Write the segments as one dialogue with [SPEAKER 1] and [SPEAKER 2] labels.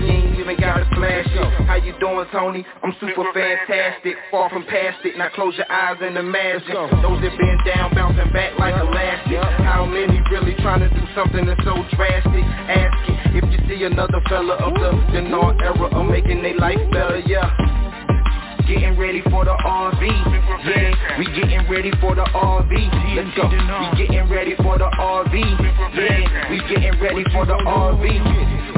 [SPEAKER 1] you ain't gotta flash it. How you doing, Tony? I'm super fantastic, far from past it. Now close your eyes and imagine those that been down, bouncing back like elastic. How many really trying to do something that's so drastic? Ask it if you see another fella of the Denard era of making their life better, yeah. Getting ready for the RV, yeah. We getting ready for the RV. Let's go. We getting ready for the RV, yeah. We getting ready for the RV.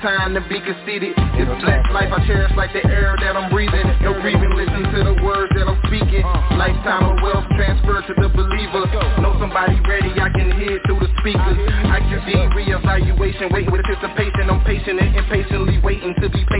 [SPEAKER 1] time to be conceited. It's black life I cherish like the air that I'm breathing. No grieving, listen to the words that I'm speaking. Lifetime of wealth transfer to the believer. Know somebody ready, I can hear through the speakers. IQD reevaluation, waiting with anticipation. I'm patient and impatiently waiting to be patient.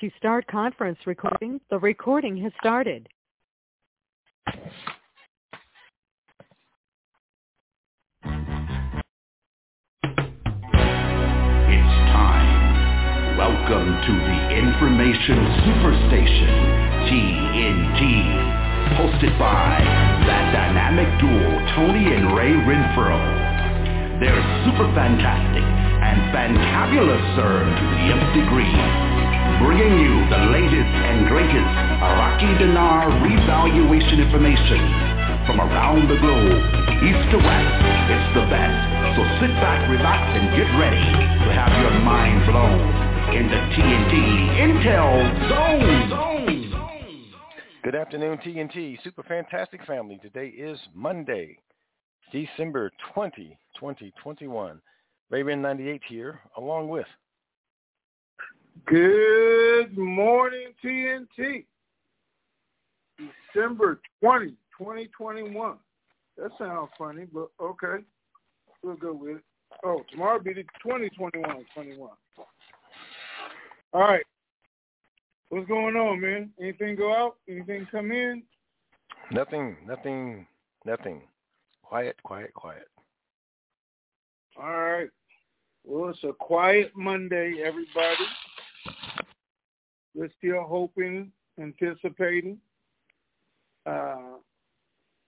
[SPEAKER 2] To start conference recording, the recording has started.
[SPEAKER 3] It's time. Welcome to the Information Superstation, TNT. Hosted by that dynamic duo, Tony and Ray Renfro. They're super fantastic and fantabulous, sir, to the nth degree. Bringing you the latest and greatest Iraqi dinar revaluation information from around the globe, east to west. It's the best. So sit back, relax, and get ready to have your mind blown in the TNT Intel Zone. zone, Zone.
[SPEAKER 4] Good afternoon, TNT Super Fantastic Family. Today is Monday, December 20, 2021. Raven 98 here, along with.
[SPEAKER 5] Good morning, TNT. December 20, 2021. That sounds funny, but okay. We'll go with it. Oh, tomorrow be the 2021 21. All right. What's going on, man? Anything go out? Anything come in?
[SPEAKER 4] Nothing, nothing, nothing. Quiet, quiet, quiet.
[SPEAKER 5] All right. Well, it's a quiet Monday, everybody. We're still hoping, anticipating. Uh,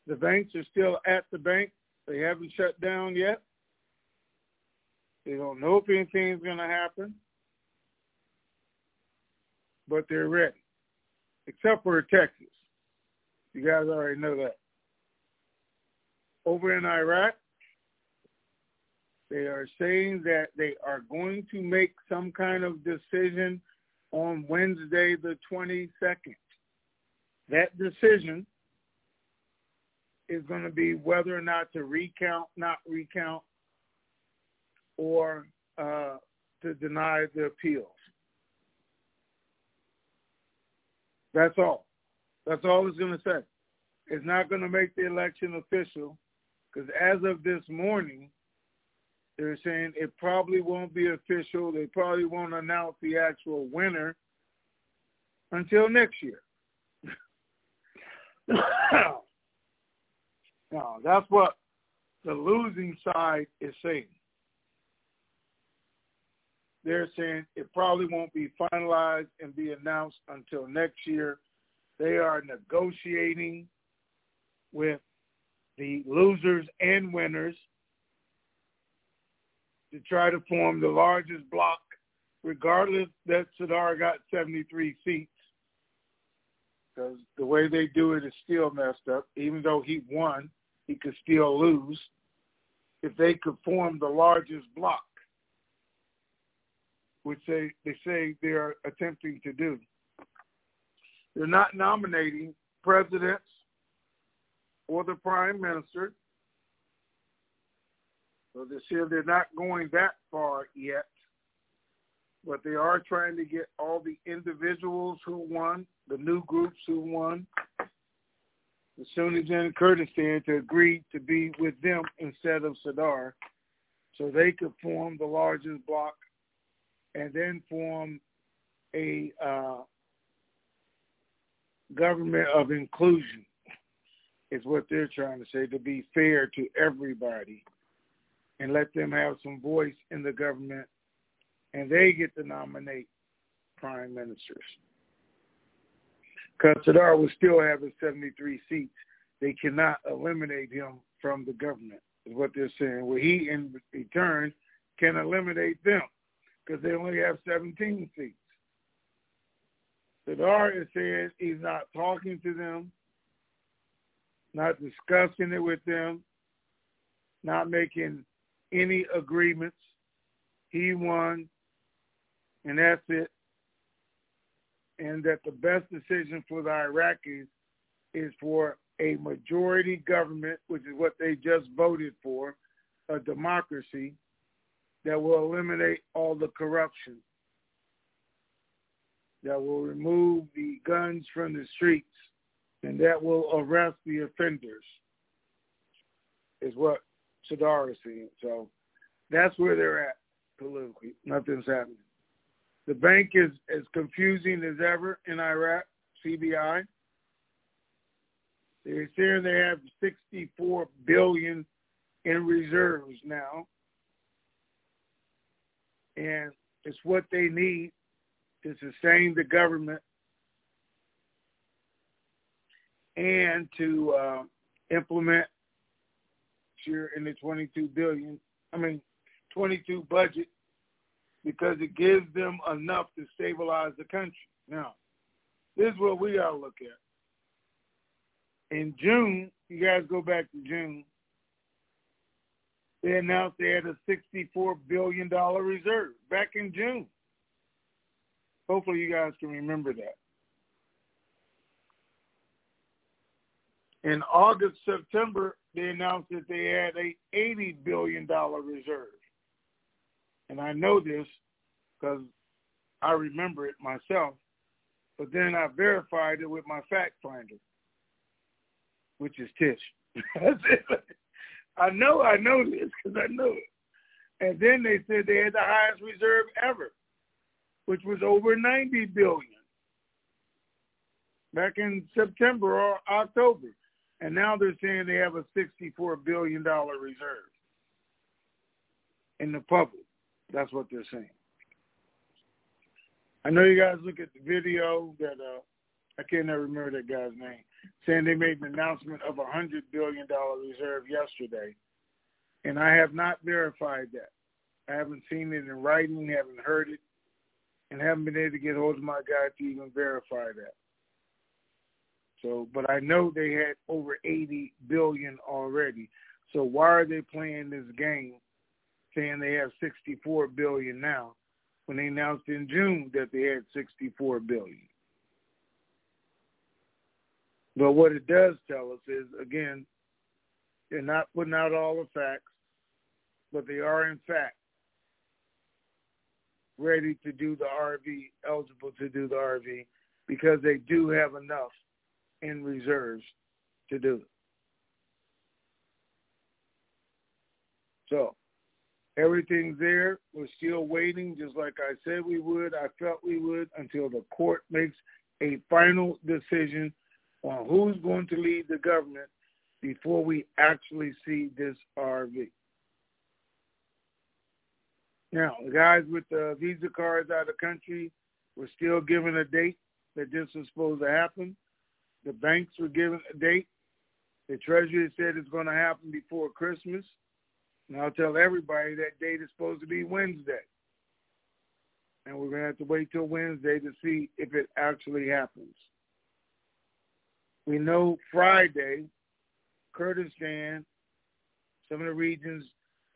[SPEAKER 5] the banks are still at the bank. They haven't shut down yet. They don't know if anything's going to happen, but they're ready, except for Texas. You guys already know that. Over in Iraq, they are saying that they are going to make some kind of decision on Wednesday, the 22nd. That decision is going to be whether or not to recount, not recount, or uh, to deny the appeals. That's all. That's all it's going to say. It's not going to make the election official because as of this morning, they're saying it probably won't be official. They probably won't announce the actual winner until next year. now, that's what the losing side is saying they're saying it probably won't be finalized and be announced until next year. They are negotiating with the losers and winners to try to form the largest block, regardless that Sadr got 73 seats. Because the way they do it is still messed up. Even though he won, he could still lose. If they could form the largest block, which they, they say they are attempting to do. They're not nominating presidents or the prime minister. So they say they're not going that far yet, but they are trying to get all the individuals who won, the new groups who won, the Sunnis and Kurdistan to agree to be with them instead of Sadr so they could form the largest bloc and then form a uh, government of inclusion is what they're trying to say to be fair to everybody and let them have some voice in the government and they get to nominate prime ministers. Because Sadr will still have his 73 seats. They cannot eliminate him from the government, is what they're saying. Well, he, in return, can eliminate them because they only have 17 seats. Sadr is saying he's not talking to them, not discussing it with them, not making any agreements. He won, and that's it. And that the best decision for the Iraqis is for a majority government, which is what they just voted for, a democracy, that will eliminate all the corruption, that will remove the guns from the streets, and that will arrest the offenders, is what Sadr is. So that's where they're at politically. Nothing's happening. The bank is as confusing as ever in Iraq, CBI. They're saying they have 64 billion in reserves now and it's what they need to sustain the government and to uh, implement here in the 22 billion, I mean 22 budget because it gives them enough to stabilize the country. Now, this is what we got to look at. In June, you guys go back to June, they announced they had a $64 billion reserve back in June. Hopefully you guys can remember that. In August, September, they announced that they had a $80 billion reserve. and I know this because I remember it myself, but then I verified it with my fact finder, which is Tish. I know I know this because I know it. And then they said they had the highest reserve ever, which was over 90 billion back in September or October. And now they're saying they have a $64 billion reserve in the public. That's what they're saying. I know you guys look at the video that uh, I can't never remember that guy's name, saying they made an announcement of a $100 billion reserve yesterday. And I have not verified that. I haven't seen it in writing, haven't heard it, and haven't been able to get hold of my guy to even verify that. So, but I know they had over 80 billion already. So why are they playing this game, saying they have 64 billion now, when they announced in June that they had 64 billion? But what it does tell us is, again, they're not putting out all the facts, but they are in fact ready to do the RV, eligible to do the RV, because they do have enough in reserves to do it. So everything's there. We're still waiting, just like I said we would. I felt we would until the court makes a final decision on who's going to lead the government before we actually see this RV. Now, the guys with the visa cards out of the country were still given a date that this was supposed to happen. The banks were given a date. The Treasury said it's going to happen before Christmas. And I'll tell everybody that date is supposed to be Wednesday. And we're going to have to wait till Wednesday to see if it actually happens. We know Friday, Kurdistan, some of the regions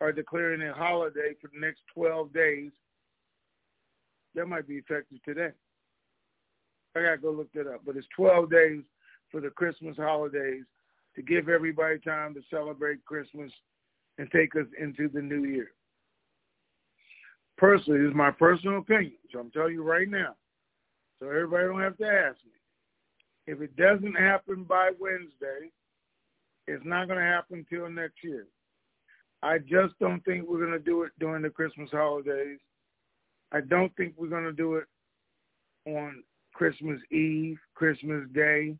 [SPEAKER 5] are declaring a holiday for the next 12 days. That might be effective today. I got to go look that up. But it's 12 days for the Christmas holidays to give everybody time to celebrate Christmas and take us into the new year. Personally, this is my personal opinion, so I'm telling you right now, so everybody don't have to ask me. If it doesn't happen by Wednesday, it's not going to happen till next year. I just don't think we're going to do it during the Christmas holidays. I don't think we're going to do it on Christmas Eve, Christmas Day,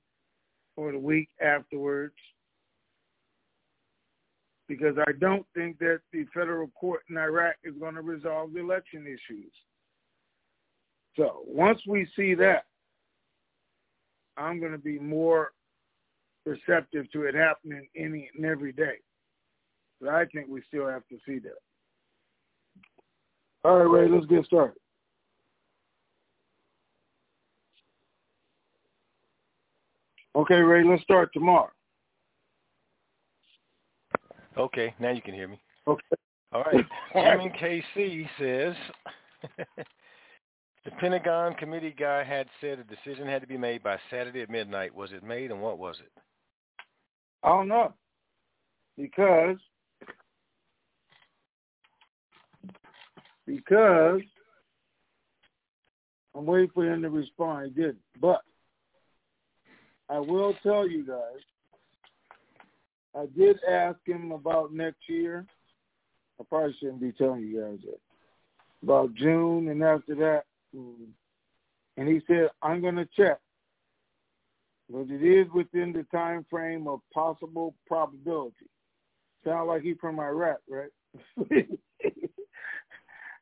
[SPEAKER 5] or the week afterwards because I don't think that the federal court in Iraq is going to resolve the election issues. So once we see that, I'm going to be more receptive to it happening any and every day. But I think we still have to see that. All right, Ray, let's get started. Okay, Ray, let's start tomorrow.
[SPEAKER 4] Okay, now you can hear me.
[SPEAKER 5] Okay.
[SPEAKER 4] All right. MKC says the Pentagon committee guy had said a decision had to be made by Saturday at midnight. Was it made, and what was it?
[SPEAKER 5] I don't know because because I'm waiting for him to respond. He didn't, but I will tell you guys, I did ask him about next year. I probably shouldn't be telling you guys. About June and after that. And he said, I'm going to check. But it is within the time frame of possible probability. Sound like he's from Iraq, right?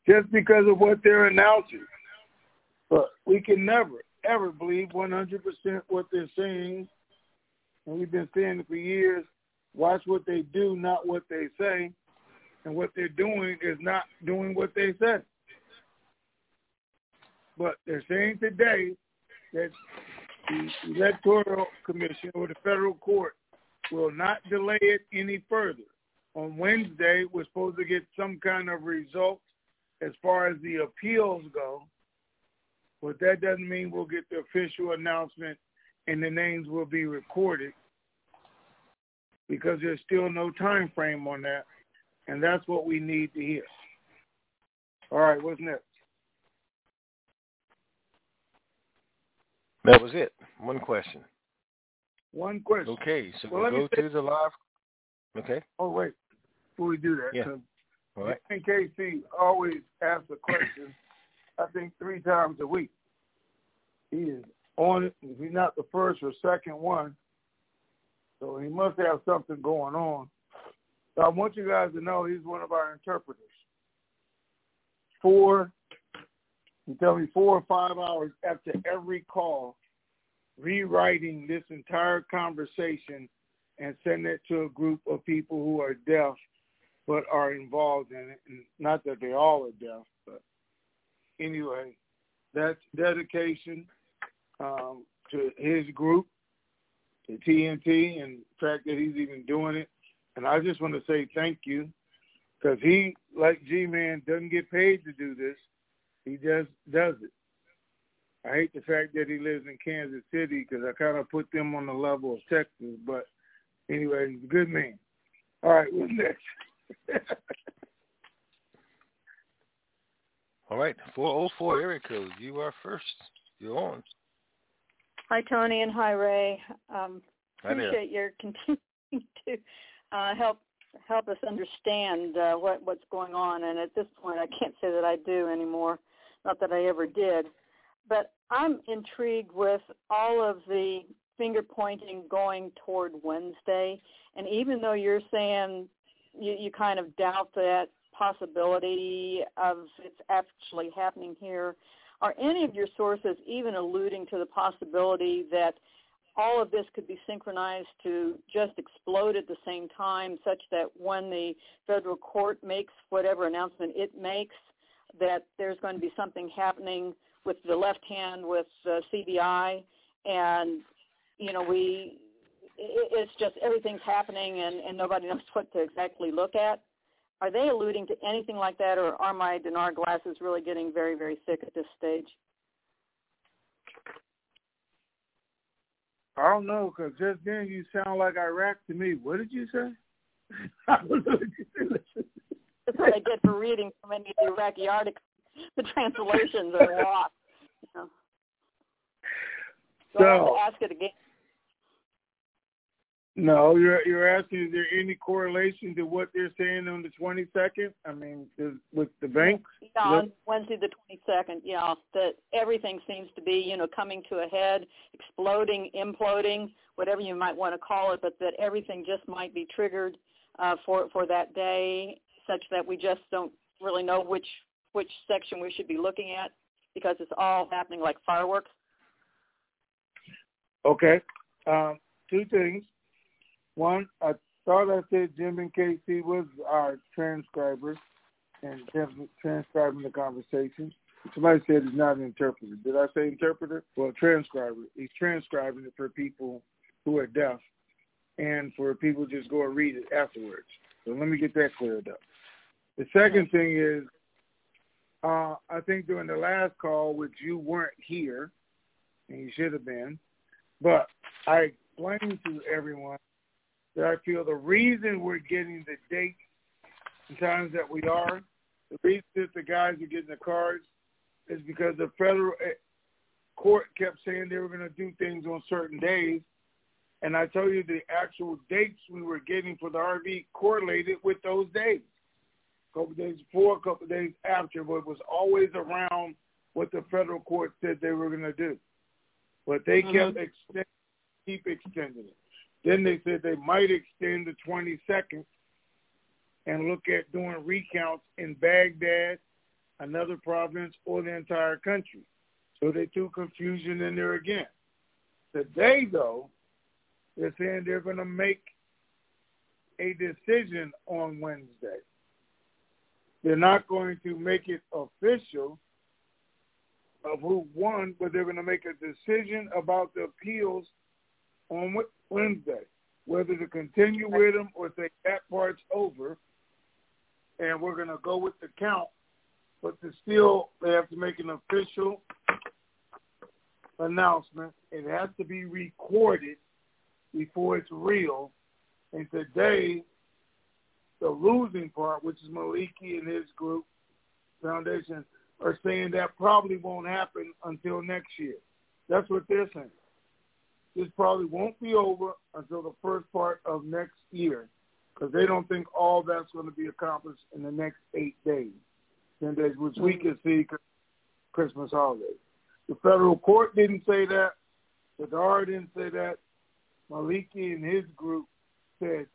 [SPEAKER 5] Just because of what they're announcing. But we can never, ever believe 100% what they're saying. And we've been saying it for years. Watch what they do, not what they say. And what they're doing is not doing what they said. But they're saying today that the Electoral Commission or the federal court will not delay it any further. On Wednesday, we're supposed to get some kind of result as far as the appeals go but that doesn't mean we'll get the official announcement and the names will be recorded because there's still no time frame on that, and that's what we need to hear. All right, what's next?
[SPEAKER 4] That was it. One question.
[SPEAKER 5] One question.
[SPEAKER 4] Okay, so
[SPEAKER 5] Well,
[SPEAKER 4] we'll go to the live. Okay.
[SPEAKER 5] Oh wait, before we do that,
[SPEAKER 4] Yeah. All right.
[SPEAKER 5] in KC always asks a question. I think three times a week. He is on it. If he's not the first or second one, so he must have something going on. So I want you guys to know he's one of our interpreters. Four, he tell me four or five hours after every call, rewriting this entire conversation and sending it to a group of people who are deaf but are involved in it. And not that they all are deaf, anyway, that's dedication um, to his group, to TNT, and the fact that he's even doing it. And I just want to say thank you because he, like G-Man, doesn't get paid to do this. He just does it. I hate the fact that he lives in Kansas City because I kind of put them on the level of Texas. But anyway, he's a good man. All right, what's next?
[SPEAKER 4] All right. 404 area code. You are first. You're on.
[SPEAKER 6] Hi, Tony, and hi, Ray. Um,
[SPEAKER 4] Hi
[SPEAKER 6] appreciate your continuing to uh, help help us understand uh, what what's going on. And at this point, I can't say that I do anymore. Not that I ever did, but I'm intrigued with all of the finger pointing going toward Wednesday. And even though you're saying you, you kind of doubt that possibility of it's actually happening here, are any of your sources even alluding to the possibility that all of this could be synchronized to just explode at the same time such that when the federal court makes whatever announcement it makes that there's going to be something happening with the left hand with uh, CBI and you know we it's just everything's happening and, and nobody knows what to exactly look at are they alluding to anything like that or are my Dinar glasses really getting very very thick at this stage
[SPEAKER 5] I don't know because just then you sound like Iraq to me. What did you say? I don't know what you said.
[SPEAKER 6] That's what I get for reading so many of the Iraqi articles. The translations are lost. You know. So, I'll have to ask it again.
[SPEAKER 5] No, you're you're asking is there any correlation to what they're saying on the 22nd? I mean, with the banks?
[SPEAKER 6] Yeah, on Wednesday the 22nd, yeah, that everything seems to be, you know, coming to a head, exploding, imploding, whatever you might want to call it, but that everything just might be triggered uh, for for that day, such that we just don't really know which which section we should be looking at because it's all happening like fireworks.
[SPEAKER 5] Okay. Um, two things. One, I thought I said Jim and Casey was our transcriber and transcribing the conversation. Somebody said he's not an interpreter. Did I say interpreter? Well, transcriber. He's transcribing it for people who are deaf and for people just go and read it afterwards. So let me get that cleared up. The second thing is, uh, I think during the last call, which you weren't here, and you should have been, but I explained to everyone that I feel the reason we're getting the dates and times that we are, the reason that the guys are getting the cards is because the federal eh, court kept saying they were going to do things on certain days. And I told you the actual dates we were getting for the RV correlated with those days. A couple days before, a couple days after, but it was always around what the federal court said they were going to do. But they kept extending, keep extending it. Then they said they might extend the 22nd and look at doing recounts in Baghdad, another province, or the entire country. So they threw confusion in there again. Today, though, they're saying they're going to make a decision on Wednesday. They're not going to make it official of who won, but they're going to make a decision about the appeals on Wednesday, whether to continue with them or say that part's over, and we're going to go with the count. But to still, they have to make an official announcement. It has to be recorded before it's real. And today, the losing part, which is Maliki and his group, Foundation are saying that probably won't happen until next year. That's what they're saying. This probably won't be over until the first part of next year because they don't think all that's going to be accomplished in the next eight days, ten days, which we can see Christmas holiday. The federal court didn't say that. The Dar didn't say that. Maliki and his group said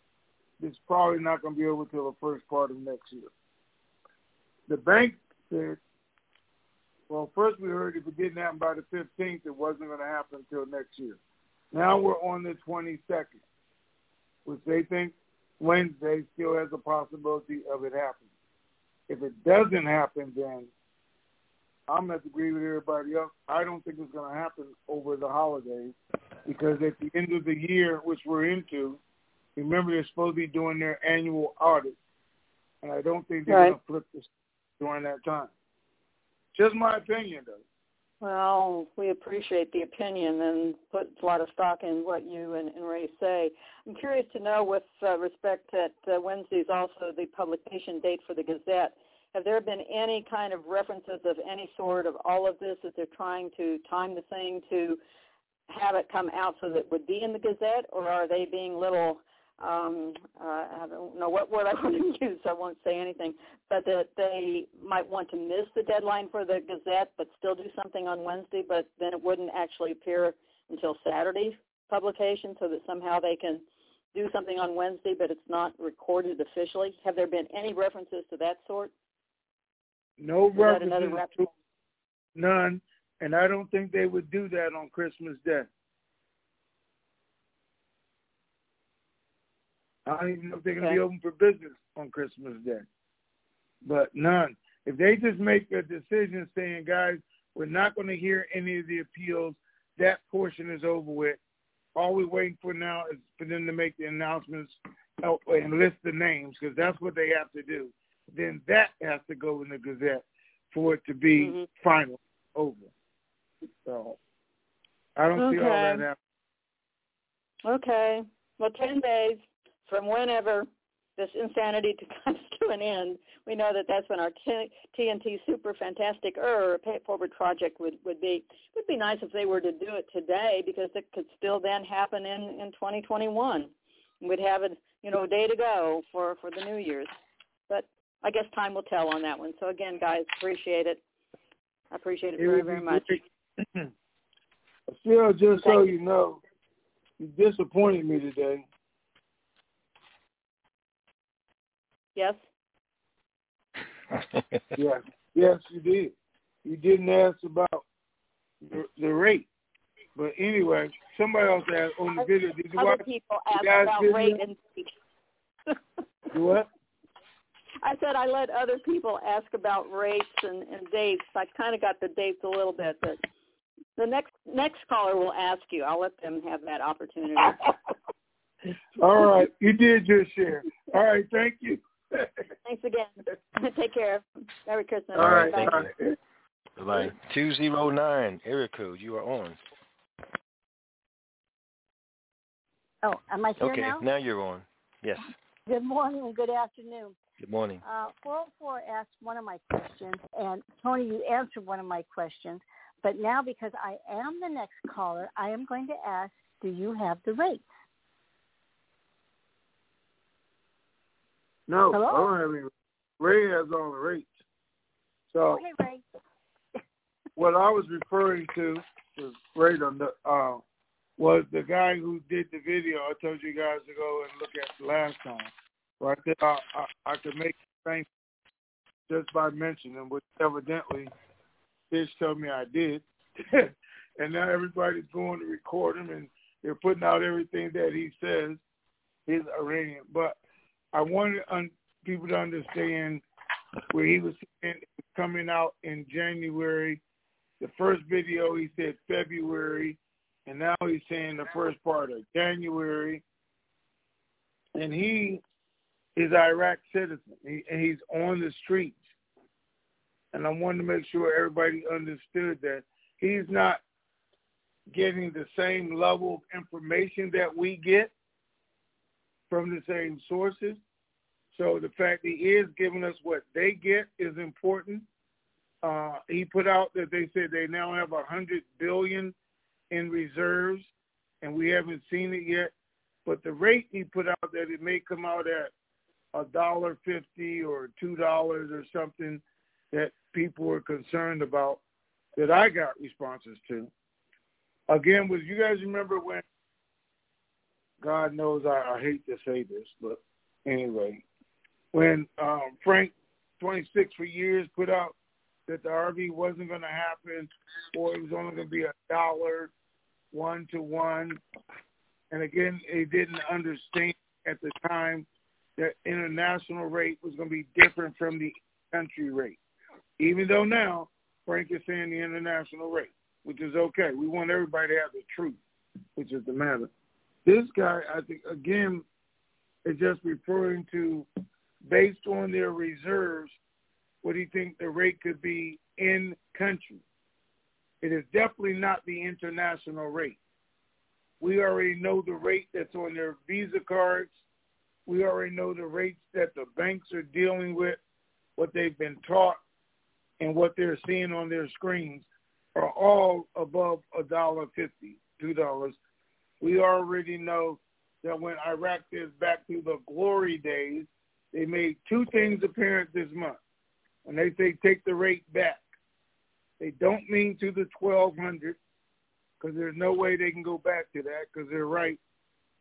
[SPEAKER 5] it's probably not going to be over until the first part of next year. The bank said, well, first we heard if it didn't happen by the 15th, it wasn't going to happen until next year. Now we're on the 22nd, which they think Wednesday still has a possibility of it happening. If it doesn't happen, then I'm going to agree with everybody else. I don't think it's going to happen over the holidays because at the end of the year, which we're into, remember they're supposed to be doing their annual audit, and I don't think they're
[SPEAKER 6] right.
[SPEAKER 5] going to flip this during that time. Just my opinion, though.
[SPEAKER 6] Well, we appreciate the opinion and put a lot of stock in what you and, and Ray say. I'm curious to know, with uh, respect that uh, Wednesday is also the publication date for the Gazette, have there been any kind of references of any sort of all of this that they're trying to time the thing to have it come out so that it would be in the Gazette, or are they being little um, uh, I don't know what word I want to use, so I won't say anything, but that they might want to miss the deadline for the Gazette, but still do something on Wednesday, but then it wouldn't actually appear until Saturday's publication, so that somehow they can do something on Wednesday, but it's not recorded officially. Have there been any references to that sort?
[SPEAKER 5] No
[SPEAKER 6] Is
[SPEAKER 5] references, to none, and I don't think they would do that on Christmas Day. I don't even know if they're going to
[SPEAKER 6] Okay.
[SPEAKER 5] be open for business on Christmas Day. But none. If they just make a decision saying, guys, we're not going to hear any of the appeals, that portion is over with. All we're waiting for now is for them to make the announcements and list the names because that's what they have to do. Then that has to go in the Gazette for it to be
[SPEAKER 6] Mhm.
[SPEAKER 5] final, over. So I don't see all that
[SPEAKER 6] Okay.
[SPEAKER 5] happening.
[SPEAKER 6] Okay. Well, 10 days from whenever this insanity comes to an end, we know that that's when our T- TNT Super Fantastic Er Pay It Forward project would, would be. It would be nice if they were to do it today because it could still then happen in, in 2021. We'd have it, you know, a day to go for, for the New Year's. But I guess time will tell on that one. So again, guys, appreciate it. I appreciate it
[SPEAKER 5] It
[SPEAKER 6] very, very much.
[SPEAKER 5] Still, just so
[SPEAKER 6] Thank
[SPEAKER 5] you know, you disappointed me today.
[SPEAKER 6] Yes?
[SPEAKER 5] Yes, yes, you did. You didn't ask about the, the rate, but anyway, somebody else asked on the video. Did you
[SPEAKER 6] Other
[SPEAKER 5] watch?
[SPEAKER 6] people
[SPEAKER 5] you
[SPEAKER 6] ask about
[SPEAKER 5] video?
[SPEAKER 6] rate and
[SPEAKER 5] You what?
[SPEAKER 6] I said I let other people ask about rates and, and dates. I kind of got the dates a little bit, but the next next caller will ask you. I'll let them have that opportunity.
[SPEAKER 5] All right, you did your share. All right, thank you.
[SPEAKER 6] Thanks again. Take care. Merry Christmas.
[SPEAKER 5] All right,
[SPEAKER 6] Bye.
[SPEAKER 5] all right.
[SPEAKER 4] Bye. Two zero nine area code. You are on.
[SPEAKER 7] Oh, am I here
[SPEAKER 4] Okay,
[SPEAKER 7] now?
[SPEAKER 4] now you're on. Yes.
[SPEAKER 7] Good morning and good afternoon.
[SPEAKER 4] Good morning.
[SPEAKER 7] Uh, 404 asked one of my questions, and Tony, you answered one of my questions. But now, because I am the next caller, I am going to ask, do you have the rates?
[SPEAKER 5] No,
[SPEAKER 7] Hello?
[SPEAKER 5] I don't have any. Ray has all the rates. So
[SPEAKER 7] Okay, Ray.
[SPEAKER 5] what I was referring to was Ray on the uh, was the guy who did the video. I told you guys to go and look at the last time. Right there, I, I, I could make the same just by mentioning which evidently Tish told me I did. and now everybody's going to record him, and they're putting out everything that he says, his Iranian. But I wanted un- people to understand where he was coming out in January. The first video he said February, and now he's saying the first part of January. And he is Iraq citizen. He, and he's on the streets. And I wanted to make sure everybody understood that he's not getting the same level of information that we get from the same sources. So the fact he is giving us what they get is important Uh, he put out that they said they now have a hundred billion in reserves, and we haven't seen it yet. But the rate he put out that it may come out at a dollar fifty or two dollars or something that people were concerned about that I got responses to. Again, was you guys remember when God knows I, I hate to say this, but anyway, when um, Frank 26 for years put out that the RV wasn't going to happen, or it was only going to be a dollar one to one, and again, they didn't understand at the time that international rate was going to be different from the country rate. Even though now Frank is saying the international rate, which is okay. We want everybody to have the truth, which is the matter. This guy, I think, again, is just referring to based on their reserves, what he think the rate could be in country. It is definitely not the international rate. We already know the rate that's on their Visa cards. We already know the rates that the banks are dealing with, what they've been taught, and what they're seeing on their screens are all above a dollar fifty, two dollars. We already know that when Iraq is back to the glory days, they made two things apparent this month. When they say take the rate back, they don't mean to the twelve hundred, because there's no way they can go back to that. Because they're right,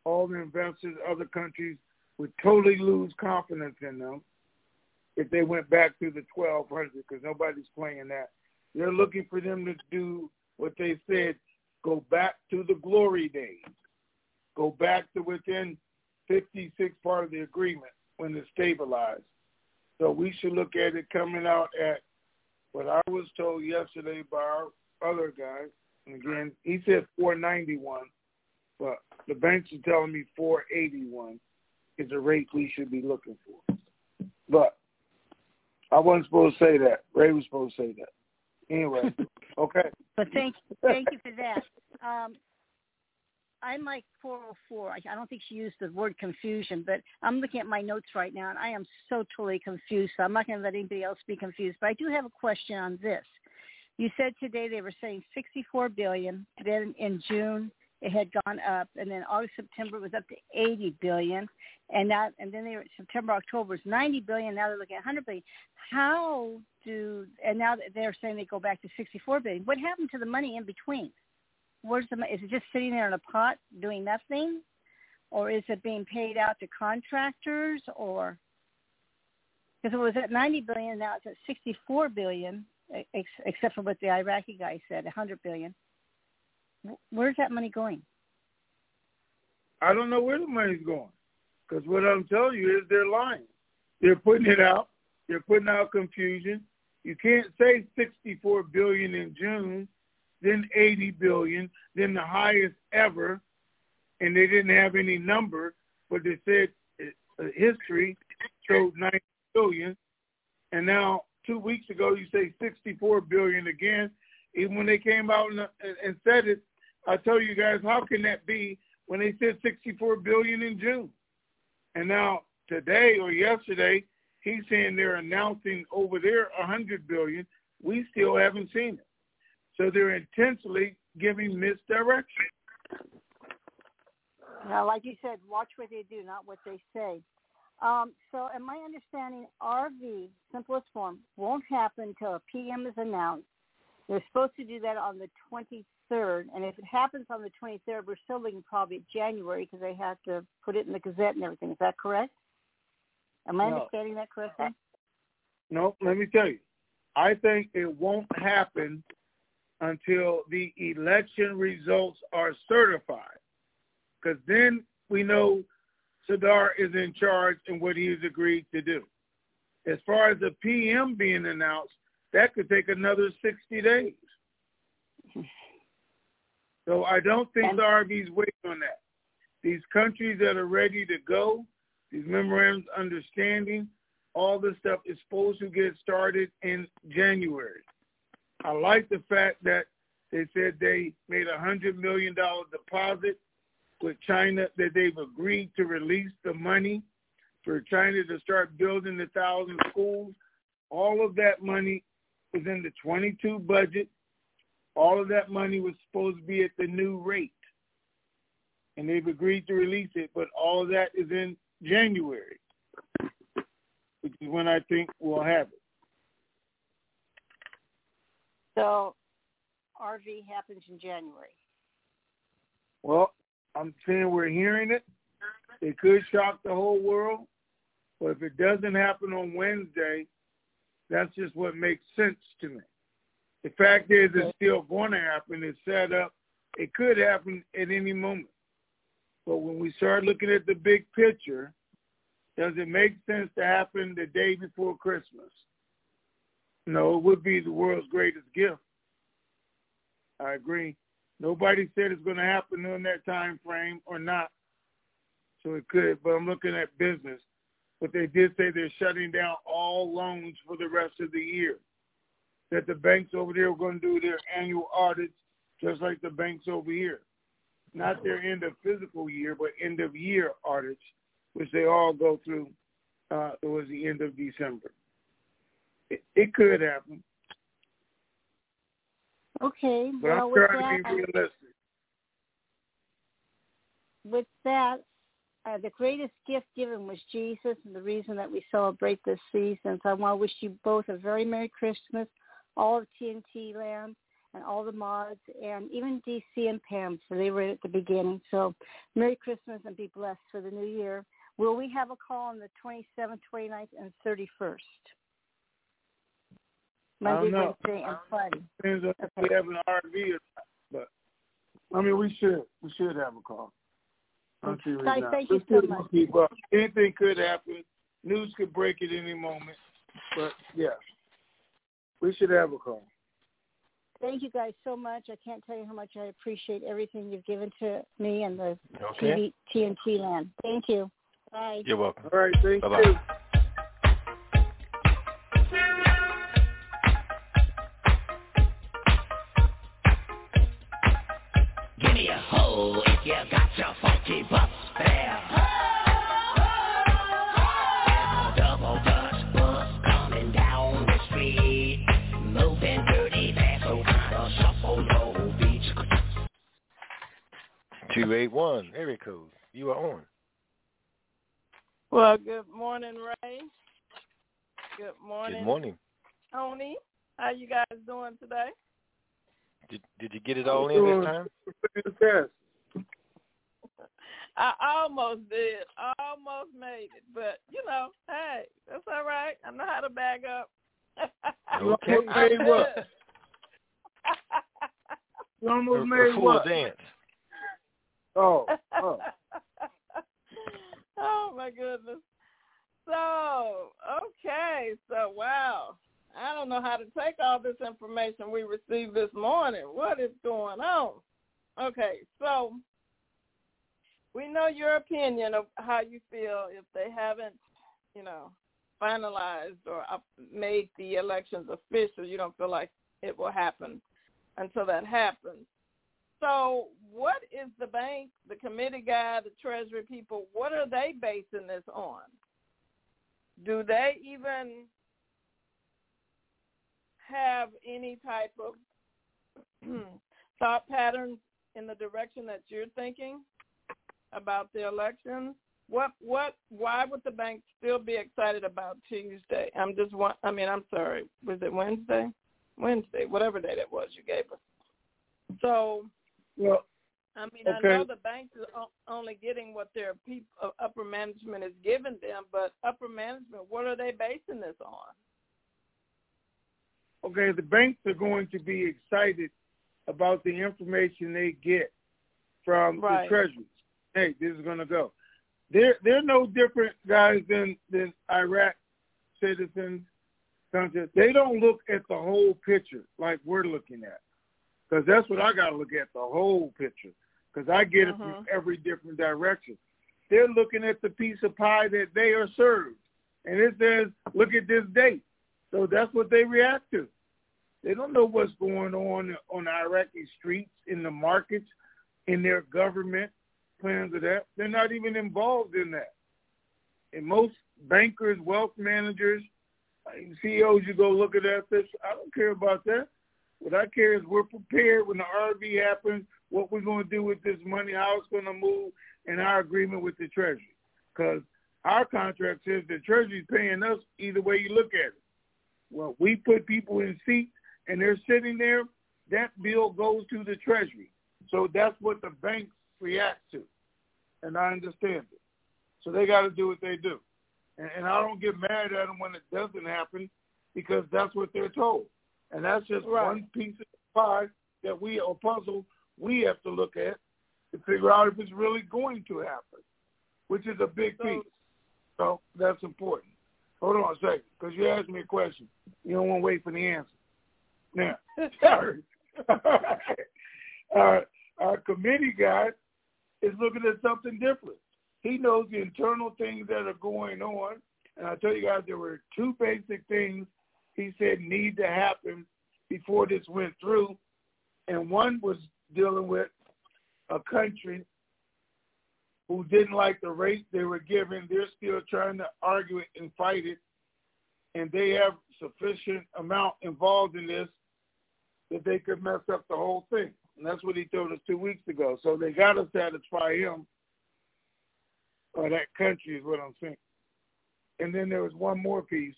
[SPEAKER 5] all the investors, other countries would totally lose confidence in them if they went back to the 1200 because nobody's playing that. They're looking for them to do what they said, go back to the glory days, go back to within 56 part of the agreement when it's stabilized. So we should look at it coming out at what I was told yesterday by our other guy. And again, he said 491, but the banks are telling me 481 is the rate we should be looking for. But I wasn't supposed to say that. Ray was supposed to say that. Anyway, okay.
[SPEAKER 7] But thank thank you for that. Um, I'm like 404. I, I don't think she used the word confusion, but I'm looking at my notes right now, and I am so totally confused. So I'm not going to let anybody else be confused. But I do have a question on this. You said today they were saying 64 billion. Then in June it had gone up, and then August September was up to 80 billion, and that and then they were September October was 90 billion. Now they're looking at 100 billion. How do and now they're saying they go back to 64 billion. What happened to the money in between? Where's the is it just sitting there in a pot doing nothing, or is it being paid out to contractors or? Because it was at 90 billion, now it's at 64 billion, ex- except for what the Iraqi guy said, 100 billion. Where's that money going?
[SPEAKER 5] I don't know where the money's going. Because what I'm telling you is they're lying. They're putting it out. They're putting out confusion. You can't say 64 billion in June, then 80 billion, then the highest ever, and they didn't have any number, but they said uh, history showed 90 billion, and now two weeks ago you say 64 billion again. Even when they came out and said it, I tell you guys, how can that be when they said 64 billion in June? And now today or yesterday, he's saying they're announcing over there 100 billion. We still haven't seen it. So they're intentionally giving misdirection.
[SPEAKER 7] Now, like you said, watch what they do, not what they say. Um, so, in my understanding, RV, simplest form, won't happen until a PM is announced. They're supposed to do that on the 23rd, and if it happens on the 23rd, we're still looking probably at January because they have to put it in the Gazette and everything. Is that correct? Am I
[SPEAKER 5] no.
[SPEAKER 7] understanding that correctly?
[SPEAKER 5] Uh, no, let me tell you. I think it won't happen until the election results are certified. Because then we know Sadr is in charge and what he's agreed to do. As far as the PM being announced, that could take another 60 days. So I don't think the RV's waiting on that. These countries that are ready to go, these memorandums understanding, all this stuff is supposed to get started in January. I like the fact that they said they made a hundred million dollar deposit with China that they've agreed to release the money for China to start building the thousand schools. All of that money was in the 22 budget. All of that money was supposed to be at the new rate. And they've agreed to release it, but all of that is in January, which is when I think we'll have it.
[SPEAKER 7] So RV happens in January.
[SPEAKER 5] Well, I'm saying we're hearing it. It could shock the whole world. But if it doesn't happen on Wednesday, that's just what makes sense to me. The fact is, it's still going to happen. It's set up. It could happen at any moment. But when we start looking at the big picture, does it make sense to happen the day before Christmas? No, it would be the world's greatest gift. I agree. Nobody said it's going to happen during that time frame or not. So it could, but I'm looking at business. But they did say they're shutting down all loans for the rest of the year. That the banks over there are going to do their annual audits just like the banks over here. Not their end of physical year, but end of year audits, which they all go through uh, towards the end of December. It, it could happen.
[SPEAKER 7] Okay.
[SPEAKER 5] But
[SPEAKER 7] well,
[SPEAKER 5] I'm
[SPEAKER 7] with
[SPEAKER 5] trying
[SPEAKER 7] that,
[SPEAKER 5] to be realistic.
[SPEAKER 7] with that, uh, the greatest gift given was Jesus, and the reason that we celebrate this season. So I want to wish you both a very Merry Christmas, all of TNT Land, and all the mods, and even DC and Pam, so they were at the beginning. So Merry Christmas and be blessed for the new year. Will we have a call on the 27th, 29th, and 31st? Monday. Wednesday, and Friday.
[SPEAKER 5] Depends on if we have an RV or not. But I mean, we should we should have a call. I'll right
[SPEAKER 7] thank you so
[SPEAKER 5] see if we
[SPEAKER 7] much.
[SPEAKER 5] Anything could happen. News could break at any moment. But yeah, we should have a call.
[SPEAKER 7] Thank you guys so much. I can't tell you how much I appreciate everything you've given to me and the
[SPEAKER 4] Okay.
[SPEAKER 7] TV, TNT land. Thank you. Bye.
[SPEAKER 4] You're welcome.
[SPEAKER 5] All right, thank
[SPEAKER 4] Bye-bye.
[SPEAKER 5] you.
[SPEAKER 8] Give me a hole if you got your funky bus
[SPEAKER 4] 281, area code. You are on.
[SPEAKER 9] Well, good morning, Ray. Good morning,
[SPEAKER 4] Good morning.
[SPEAKER 9] Tony. How you guys doing today?
[SPEAKER 4] Did, did you get it all in this time?
[SPEAKER 5] Fantastic.
[SPEAKER 9] I almost did, I almost made it, but you know, hey, that's all right. I know how to bag up.
[SPEAKER 4] Okay.
[SPEAKER 5] You almost made what? You
[SPEAKER 4] A,
[SPEAKER 5] almost
[SPEAKER 4] a
[SPEAKER 5] made what?
[SPEAKER 4] dance.
[SPEAKER 5] Oh, oh.
[SPEAKER 9] oh my goodness. So, okay, so wow. I don't know how to take all this information we received this morning. What is going on? Okay, so we know your opinion of how you feel if they haven't, you know, finalized or made the elections official. You don't feel like it will happen until that happens. So what is the bank, the committee guy, the treasury people, what are they basing this on? Do they even have any type of thought patterns in the direction that you're thinking about the elections? What what why would the bank still be excited about Tuesday? I'm just one I mean, I'm sorry. Was it Wednesday? Wednesday, whatever day that was you gave us. So
[SPEAKER 5] Well,
[SPEAKER 9] I mean, I know the banks are only getting what their peop- uh, upper management is giving them, but upper management, what are they basing this on?
[SPEAKER 5] okay, the banks are going to be excited about the information they get from
[SPEAKER 9] Right.
[SPEAKER 5] the treasuries. Hey, this is going to go. They're they're no different guys than than Iraq citizens. They don't look at the whole picture like we're looking at, because that's what I got to look at the whole picture, because I get it from
[SPEAKER 9] Mhm.
[SPEAKER 5] every different direction. They're looking at the piece of pie that they are served, and it says, "Look at this date." So that's what they react to. They don't know what's going on on Iraqi streets, in the markets, in their government plans of that. They're not even involved in that. And most bankers, wealth managers, CEOs, you go look at that. This, I don't care about that. What I care is we're prepared when the RV happens, what we're going to do with this money, how it's going to move, and our agreement with the Treasury. Because our contract says the Treasury's paying us either way you look at it. Well, we put people in seats and they're sitting there, that bill goes to the Treasury. So that's what the banks react to. And I understand it. So they got to do what they do. And, and I don't get mad at them when it doesn't happen because that's what they're told. And that's just
[SPEAKER 9] Right.
[SPEAKER 5] one piece of the pie that we, or puzzle, we have to look at to figure out if it's really going to happen, which is a big
[SPEAKER 9] So-
[SPEAKER 5] piece. So that's important. Hold on a second, because you asked me a question. You don't want to wait for the answer. Now, sorry. our, our committee guy is looking at something different. He knows the internal things that are going on. And I tell you guys, there were two basic things he said need to happen before this went through. And one was dealing with a country who didn't like the rate they were given. They're still trying to argue it and fight it. And they have sufficient amount involved in this that they could mess up the whole thing. And that's what he told us two weeks ago. So they got to satisfy him or that country is what I'm saying. And then there was one more piece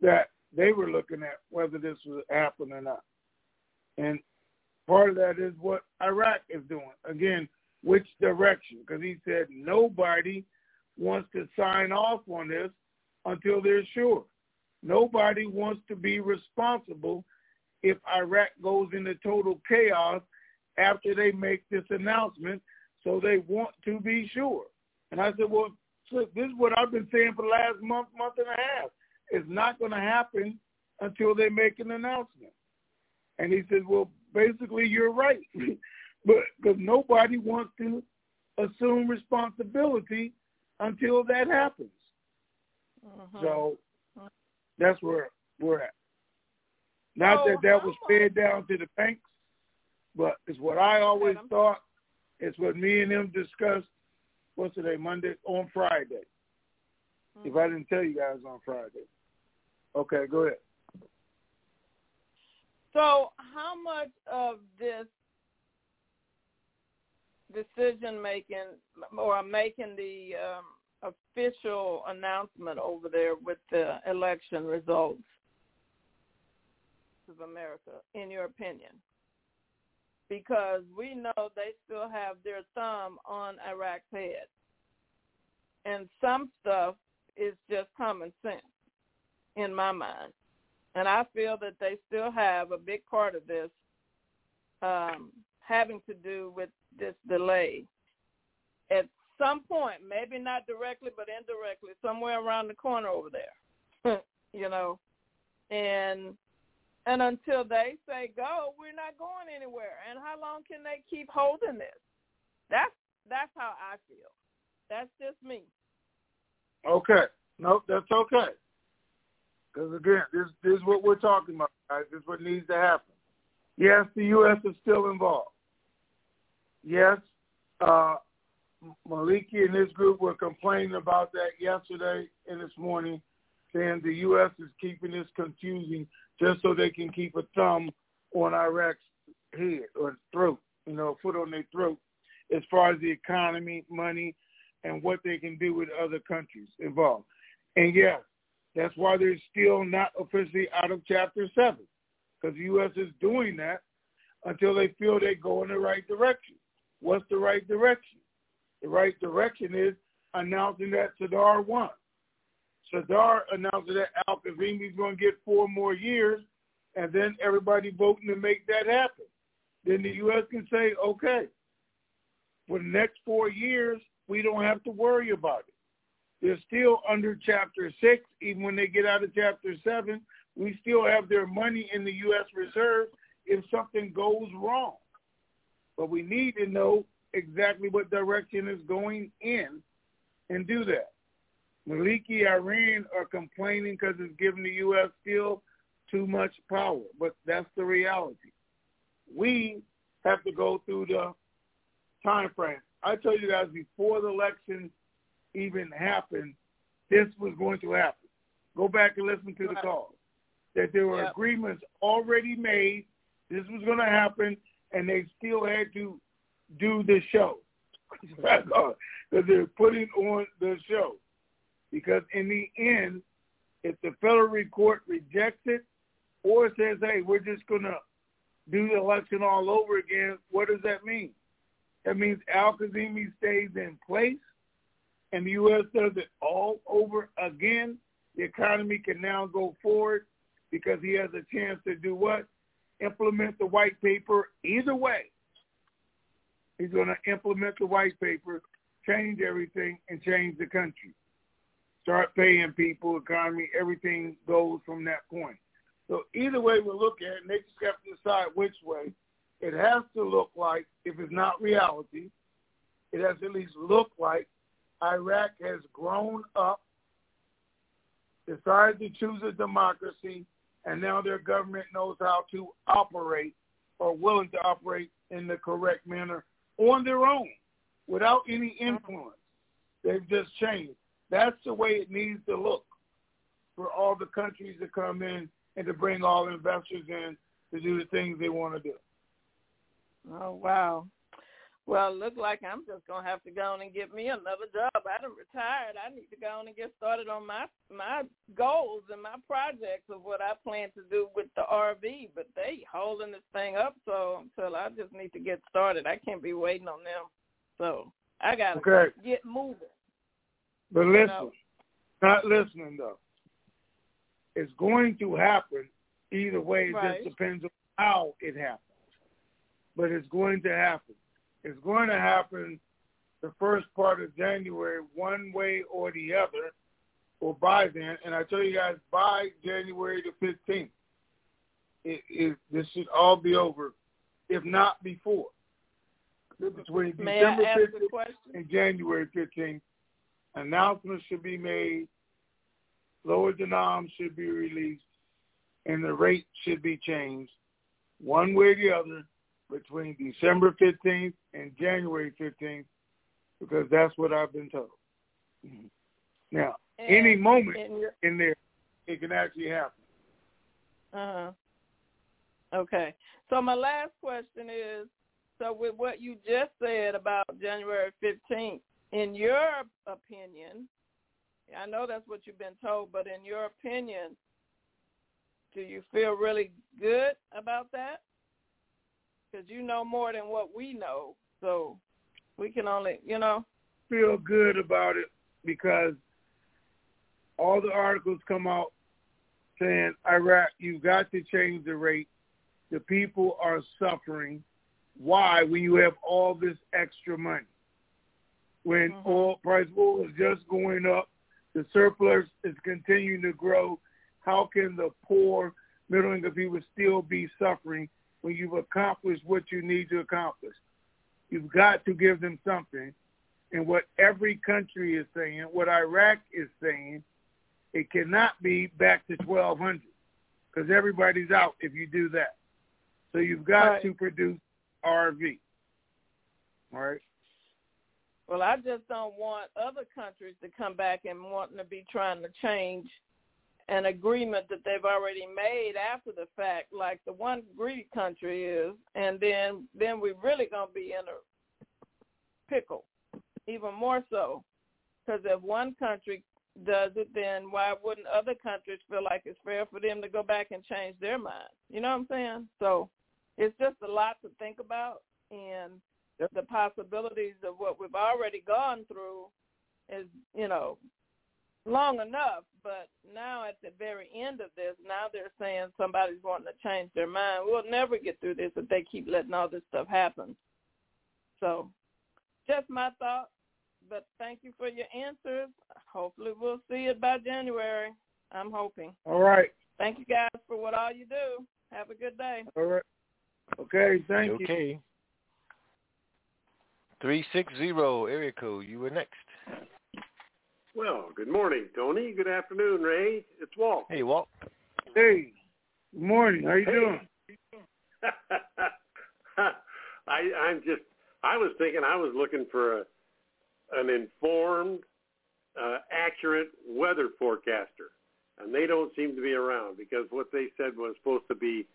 [SPEAKER 5] that they were looking at whether this would happen or not. And part of that is what Iraq is doing. Again, which direction? Because he said nobody wants to sign off on this until they're sure. Nobody wants to be responsible if Iraq goes into total chaos after they make this announcement. So they want to be sure. And I said, well, this is what I've been saying for the last month, month and a half. It's not going to happen until they make an announcement. And he said, well, basically, you're right. but because nobody wants to assume responsibility until that happens.
[SPEAKER 9] Mhm.
[SPEAKER 5] So that's where we're at. Not that that was fed down to the banks, but it's what I always thought. It's what me and them discussed. What's today? Monday on Friday. If I didn't tell you guys on Friday. Okay, go ahead.
[SPEAKER 9] So, how much of this decision making or making the um, official announcement over there with the election results of America, in your opinion? Because we know they still have their thumb on Iraq's head. And some stuff is just common sense in my mind. And I feel that they still have a big part of this um, having to do with this delay. At some point, maybe not directly, but indirectly, somewhere around the corner over there, you know. And and until they say go, we're not going anywhere. And how long can they keep holding this? That's that's how I feel. That's just me.
[SPEAKER 5] Okay. Nope, that's okay. Because again, this this is what we're talking about, guys. This is what needs to happen. Yes, the U.S. is still involved. Yes, uh, Maliki and his group were complaining about that yesterday and this morning, saying the U.S. is keeping this confusing just so they can keep a thumb on Iraq's head or throat, you know, foot on their throat, as far as the economy, money, and what they can do with other countries involved. And yes, that's why they're still not officially out of Chapter 7, because the U.S. is doing that until they feel they go in the right direction. What's the right direction? The right direction is announcing that Sadr won. Sadr announced that Al Kazemi is going to get four more years, and then everybody voting to make that happen. Then the U.S. can say, okay, for the next four years, we don't have to worry about it. They're still under Chapter 6. Even when they get out of Chapter 7, we still have their money in the U.S. Reserve if something goes wrong. But we need to know exactly what direction is going in and do that. Maliki, Iran are complaining because it's giving the U.S. still too much power, but that's the reality. We have to go through the time frame. I told you guys before the election even happened, this was going to happen. Go back and listen to the call. That there were
[SPEAKER 9] Yep.
[SPEAKER 5] agreements already made. This was going to happen, and they still had to do the show because they're putting on the show. Because in the end, if the federal court rejects it or says, "Hey, we're just going to do the election all over again," what does that mean? That means Al Kazemi stays in place, and the U.S. does it all over again. The economy can now go forward because he has a chance to do what? Implement the white paper either way. He's going to implement the white paper, change everything, and change the country. Start paying people, economy, everything goes from that point. So either way we look at it, they just have to decide which way. It has to look like, if it's not reality, it has to at least look like Iraq has grown up, decided to choose a democracy, and now their government knows how to operate or willing to operate in the correct manner on their own without any influence. They've just changed. That's the way it needs to look for all the countries to come in and to bring all investors in to do the things they want to do.
[SPEAKER 9] Oh wow. Well, it look like I'm just gonna have to go on and get me another job. I done retired. I need to go on and get started on my my goals and my projects of what I plan to do with the RV. But they holding this thing up, so until I just need to get started. I can't be waiting on them. So I gotta
[SPEAKER 5] Okay.
[SPEAKER 9] get moving.
[SPEAKER 5] But
[SPEAKER 9] You
[SPEAKER 5] listen,
[SPEAKER 9] know.
[SPEAKER 5] not listening though. It's going to happen either way. It
[SPEAKER 9] Right.
[SPEAKER 5] just depends on how it happens. But it's going to happen. It's going to happen the first part of January, one way or the other, or by then. And I tell you guys, by January the fifteenth, it, it, this should all be over, if not before. Between
[SPEAKER 9] May
[SPEAKER 5] December
[SPEAKER 9] I ask a
[SPEAKER 5] fifteenth
[SPEAKER 9] question?
[SPEAKER 5] and January fifteenth, announcements should be made, lower denom should be released, and the rate should be changed one way or the other between December 15th and January 15th because that's what I've been told. Now, any moment in there, it can actually happen.
[SPEAKER 9] Uh-huh. Okay. So my last question is, so with what you just said about January 15th, in your opinion, I know that's what you've been told, but in your opinion, do you feel really good about that? Because you know more than what we know, so we can only, you know.
[SPEAKER 5] Feel good about it because all the articles come out saying, Iraq, you've got to change the rate. The people are suffering. Why? When you have all this extra money. When mm-hmm. oil price oil is just going up, the surplus is continuing to grow. How can the poor, middle income people still be suffering when you've accomplished what you need to accomplish? You've got to give them something. And what every country is saying, what Iraq is saying, it cannot be back to 1200 because everybody's out if you do that. So you've got
[SPEAKER 9] Right.
[SPEAKER 5] to produce RV. All right.
[SPEAKER 9] Well, I just don't want other countries to come back and wanting to be trying to change an agreement that they've already made after the fact, like the one greedy country is, and then then we're really gonna be in a pickle, even more so, because if one country does it, then why wouldn't other countries feel like it's fair for them to go back and change their mind? You know what I'm saying? So it's just a lot to think about, and the possibilities of what we've already gone through is, you know, long enough. But now at the very end of this, now they're saying somebody's wanting to change their mind. We'll never get through this if they keep letting all this stuff happen. So just my thought. But thank you for your answers. Hopefully we'll see it by January. I'm hoping.
[SPEAKER 5] All right.
[SPEAKER 9] Thank you guys for what all you do. Have a good day.
[SPEAKER 5] All right. Okay. Thank you.
[SPEAKER 4] Okay. Three six zero area code. You were next.
[SPEAKER 10] Well, good morning, Tony. Good afternoon, Ray. It's Walt.
[SPEAKER 4] Hey, Walt.
[SPEAKER 5] Hey. Good morning. How you
[SPEAKER 10] Hey.
[SPEAKER 5] doing?
[SPEAKER 10] I, I'm just. I was thinking I was looking for a, an informed, uh, accurate weather forecaster, and they don't seem to be around because what they said was supposed to be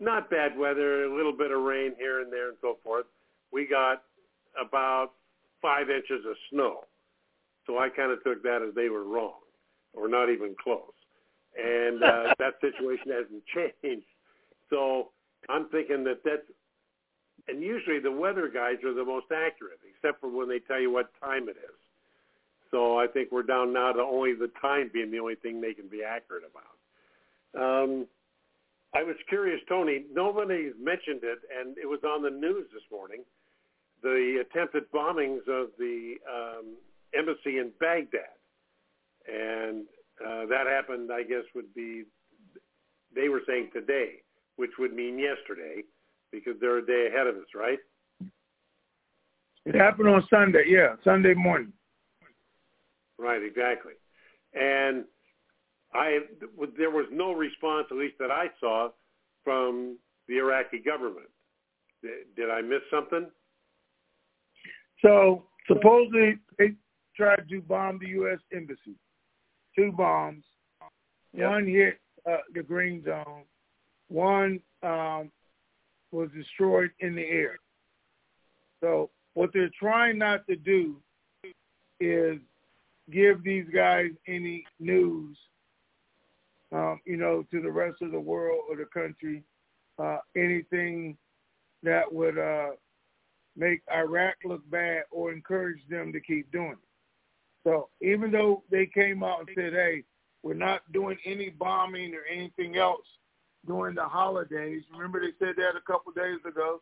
[SPEAKER 10] not bad weather, a little bit of rain here and there and so forth. We got about five inches of snow. So I kind of took that as they were wrong or not even close. And uh, that situation hasn't changed. So I'm thinking that that's, and usually the weather guys are the most accurate, except for when they tell you what time it is. So I think we're down now to only the time being the only thing they can be accurate about. Um, I was curious, Tony. Nobody mentioned it, and it was on the news this morning. The attempted bombings of the um, embassy in Baghdad, and uh, that happened. I guess would be they were saying today, which would mean yesterday, because they're a day ahead of us, right?
[SPEAKER 5] It happened on Sunday. Yeah, Sunday morning.
[SPEAKER 10] Right, exactly. And I there was no response, at least that I saw, from the Iraqi government. Did I miss something?
[SPEAKER 5] So supposedly they tried to bomb the U.S. embassy. Two bombs.
[SPEAKER 10] Yep.
[SPEAKER 5] One hit uh, the green zone. One um, was destroyed in the air. So what they're trying not to do is give these guys any news, um, you know, to the rest of the world or the country, uh, anything that would uh, make Iraq look bad or encourage them to keep doing it. So even though they came out and said, hey, we're not doing any bombing or anything else during the holidays, remember they said that a couple days ago,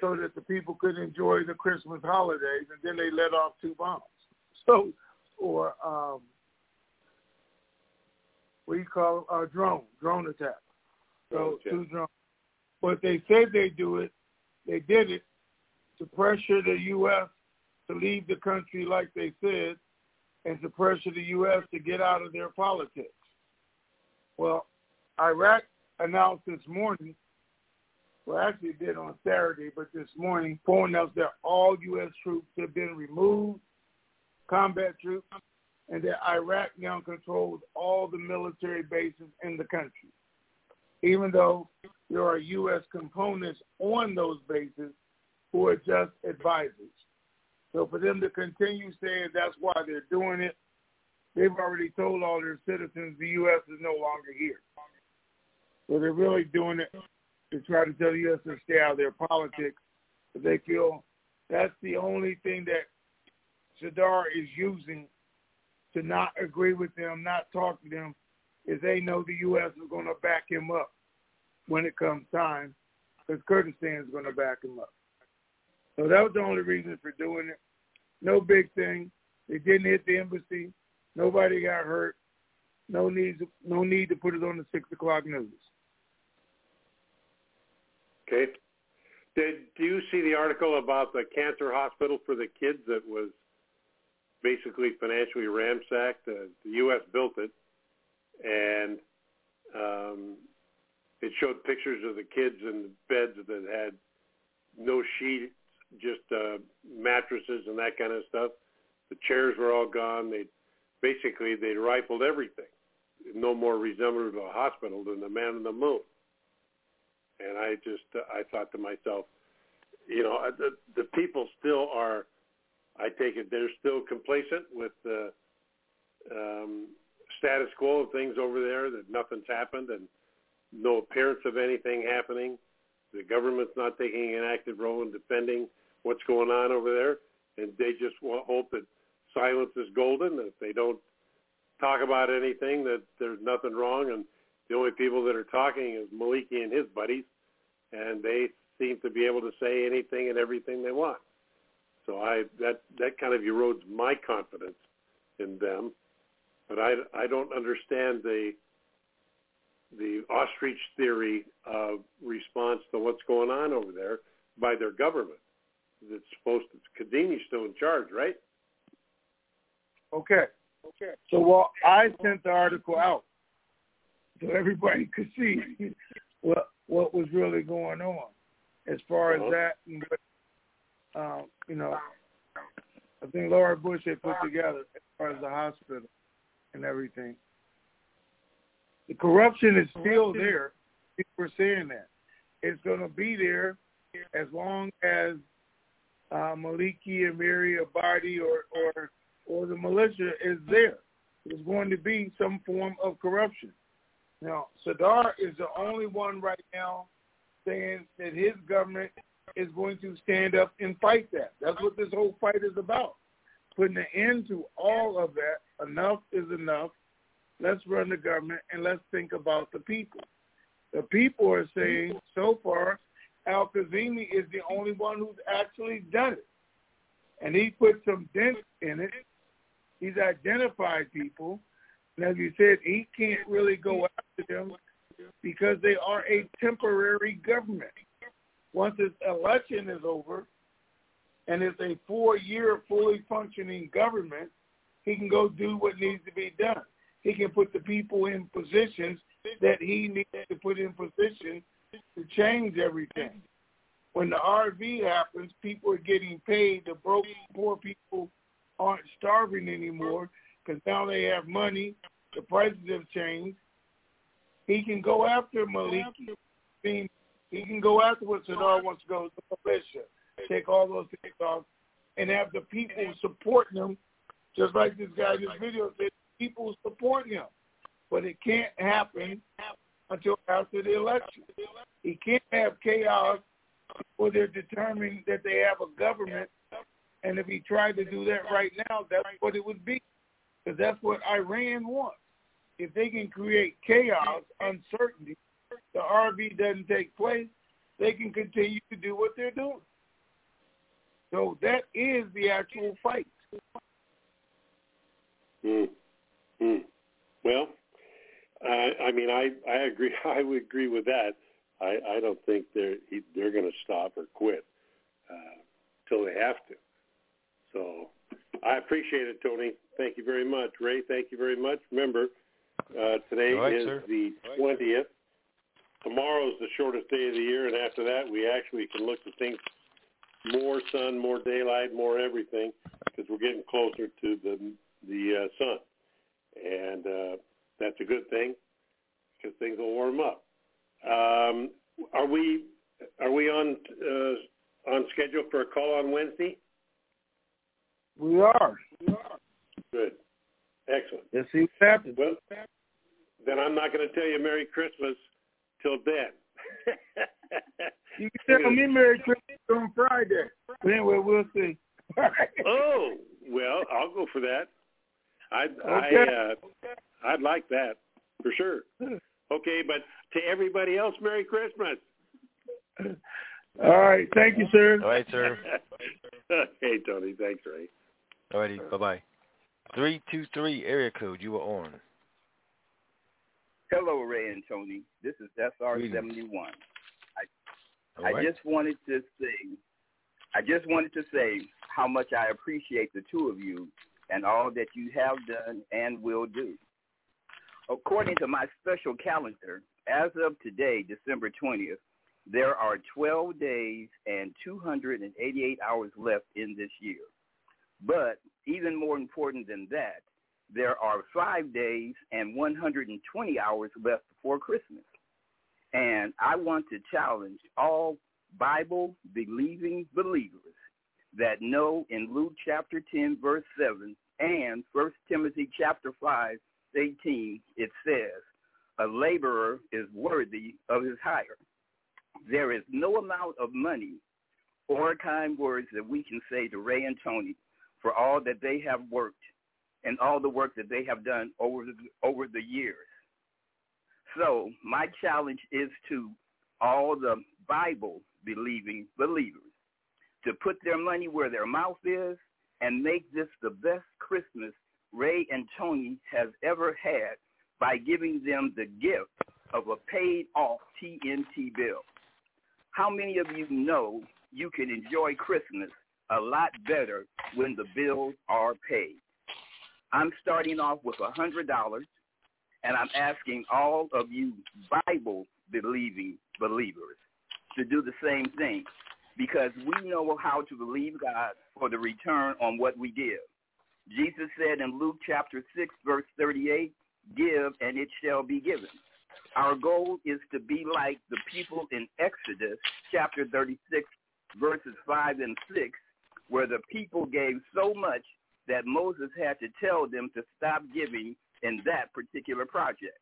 [SPEAKER 5] so that the people could enjoy the Christmas holidays, and then they let off two bombs. So, or um, what do you call a uh, drone, drone attack. So
[SPEAKER 10] Okay.
[SPEAKER 5] two drones. But they said they do it. They did it to pressure the U.S. to leave the country like they said, and to pressure the U.S. to get out of their politics. Well, Iraq announced this morning, well, actually did on Saturday, but this morning, pointing out that all U.S. troops have been removed, combat troops, and that Iraq now controls all the military bases in the country. Even though there are U.S. components on those bases who are just advisors. So for them to continue saying that's why they're doing it, they've already told all their citizens the U.S. is no longer here. So they're really doing it to try to tell the U.S. to stay out of their politics. But they feel that's the only thing that Sadr is using to not agree with them, not talk to them, is they know the U.S. is going to back him up when it comes time, because Kurdistan is going to back him up. So that was the only reason for doing it. No big thing. They didn't hit the embassy. Nobody got hurt. No need, no need to put it on the six o'clock news.
[SPEAKER 10] Okay. Did do you see the article about the cancer hospital for the kids that was basically financially ransacked? The U.S. built it, and um, it showed pictures of the kids in the beds that had no sheets, just uh, mattresses and that kind of stuff. The chairs were all gone. They basically they rifled everything. No more resemblance of a hospital than the man in the moon. And I just I thought to myself, you know, uh, the the people still are. I take it they're still complacent with the um, status quo of things over there. That nothing's happened and no appearance of anything happening. The government's not taking an active role in defending what's going on over there, and they just want, hope that silence is golden. That if they don't talk about anything, that there's nothing wrong, and the only people that are talking is Maliki and his buddies, and they seem to be able to say anything and everything they want. So I that that kind of erodes my confidence in them, but I I don't understand the the ostrich theory of response to what's going on over there by their government. It's supposed to Kadimi's still in charge, right?
[SPEAKER 5] Okay. Okay. So well, I sent the article out so everybody could see what what was really going on as far as
[SPEAKER 10] Uh-huh.
[SPEAKER 5] that and what, um, you know, I think Laura Bush had put together as far as the hospital and everything. The corruption is still there. People are saying that. It's going to be there as long as uh, Maliki Mary Abadi or, or, or the militia is there. There's going to be some form of corruption. Now, Sadr is the only one right now saying that his government is going to stand up and fight that. That's what this whole fight is about. Putting an end to all of that. Enough is enough. Let's run the government and let's think about the people. The people are saying so far Al Kazemi is the only one who's actually done it. And he put some dent in it. He's identified people. And as you said, he can't really go after them because they are a temporary government. Once this election is over and it's a four-year fully functioning government, he can go do what needs to be done. He can put the people in positions that he needs to put in position to change everything. When the RV happens, people are getting paid. The broke, poor people aren't starving anymore because now they have money. The prices have changed. He can go after Maliki. He can go after what Sadr wants to go to the militia, take all those things off, and have the people supporting him, just like this guy in this video said, people supporting him. But it can't happen until after the election. He can't have chaos before they're determined that they have a government. And if he tried to do that right now, that's what it would be. Because that's what Iran wants. If they can create chaos, uncertainty, the RV doesn't take place, they can continue to do what they're doing. So that is the actual fight.
[SPEAKER 10] Hmm. Hmm. Well, I mean, I I agree. I would agree with that. I I don't think they're he, they're going to stop or quit uh, till they have to. So I appreciate it, Tony. Thank you very much, Ray. Thank you very much. Remember, uh, today
[SPEAKER 4] right,
[SPEAKER 10] is
[SPEAKER 4] sir.
[SPEAKER 10] the twentieth. Tomorrow's the shortest day of the year, and after that, we actually can look at things more sun, more daylight, more everything, because we're getting closer to the the uh, sun, and uh, that's a good thing because things will warm up. Um, are we are we on uh, on schedule for a call on Wednesday?
[SPEAKER 5] We are. We are.
[SPEAKER 10] Good, excellent.
[SPEAKER 5] Let's see what happens.
[SPEAKER 10] Well, then I'm not going to tell you Merry Christmas till then.
[SPEAKER 5] You can tell me Merry Christmas on Friday. But anyway, we'll see.
[SPEAKER 10] oh well, I'll go for that. I
[SPEAKER 5] Okay.
[SPEAKER 10] I uh, I'd like that for sure. Okay, but to everybody else, Merry Christmas.
[SPEAKER 5] All right. Thank you, sir.
[SPEAKER 4] All right, sir.
[SPEAKER 10] hey, Tony. Thanks, Ray.
[SPEAKER 4] Alrighty, bye bye. Three two three area code. You were on.
[SPEAKER 11] Hello, Ray and Tony. This is SR71.
[SPEAKER 4] All
[SPEAKER 11] I
[SPEAKER 4] right.
[SPEAKER 11] just wanted to say, I just wanted to say how much I appreciate the two of you and all that you have done and will do. According to my special calendar, as of today, December 20th, there are 12 days and 288 hours left in this year. But even more important than that, there are five days and 120 hours left before Christmas. And I want to challenge all Bible believing believers that know in Luke chapter 10, verse 7, and 1 Timothy chapter 5, 18, it says, a laborer is worthy of his hire. There is no amount of money or kind words that we can say to Ray and Tony for all that they have worked and all the work that they have done over the, over the years. So my challenge is to all the Bible believing believers to put their money where their mouth is and make this the best Christmas Ray and Tony has ever had by giving them the gift of a paid off TNT bill. How many of you know you can enjoy Christmas a lot better when the bills are paid? I'm starting off with a hundred dollars and I'm asking all of you Bible believing believers to do the same thing because we know how to believe God for the return on what we give. Jesus said in Luke chapter 6 verse 38, give and it shall be given. Our goal is to be like the people in Exodus chapter 36, verses 5 and 6, where the people gave so much that Moses had to tell them to stop giving in that particular project.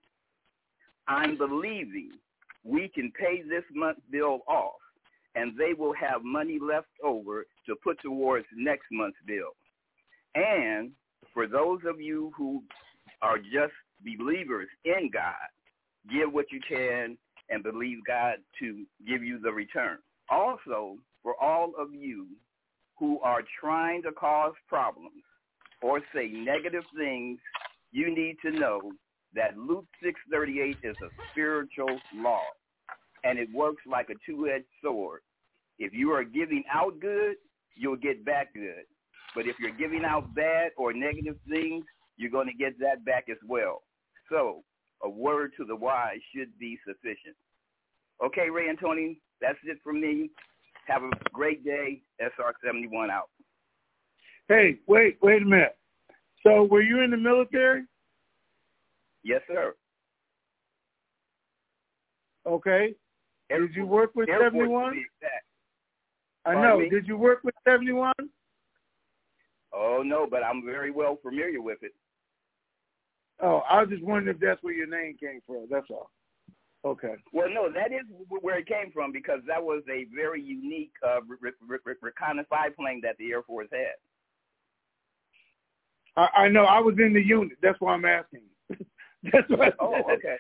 [SPEAKER 11] I'm believing we can pay this month's bill off and they will have money left over to put towards next month's bill. And for those of you who are just believers in God, give what you can and believe God to give you the return. Also, for all of you who are trying to cause problems or say negative things, you need to know that Luke 6:38 is a spiritual law and it works like a two-edged sword. If you are giving out good, you'll get back good. But if you're giving out bad or negative things, you're going to get that back as well. So a word to the wise should be sufficient. Okay, Ray and Tony, that's it from me. Have a great day. SR71 out.
[SPEAKER 5] Hey, wait, wait a minute. So were you in the military?
[SPEAKER 11] Yes, sir.
[SPEAKER 5] Okay. Did you work with 71?
[SPEAKER 11] to be exact.
[SPEAKER 5] I know.
[SPEAKER 11] me?
[SPEAKER 5] Did you work with 71?
[SPEAKER 11] Oh, no, but I'm very well familiar with it.
[SPEAKER 5] Oh, I was just wondering if that's where your name came from. That's all. Okay.
[SPEAKER 11] Well, no, that is where it came from because that was a very unique uh, re- re- re- reconnaissance biplane that the Air Force had.
[SPEAKER 5] I, I know. I was in the unit. That's why I'm asking. that's what.
[SPEAKER 11] Oh, okay.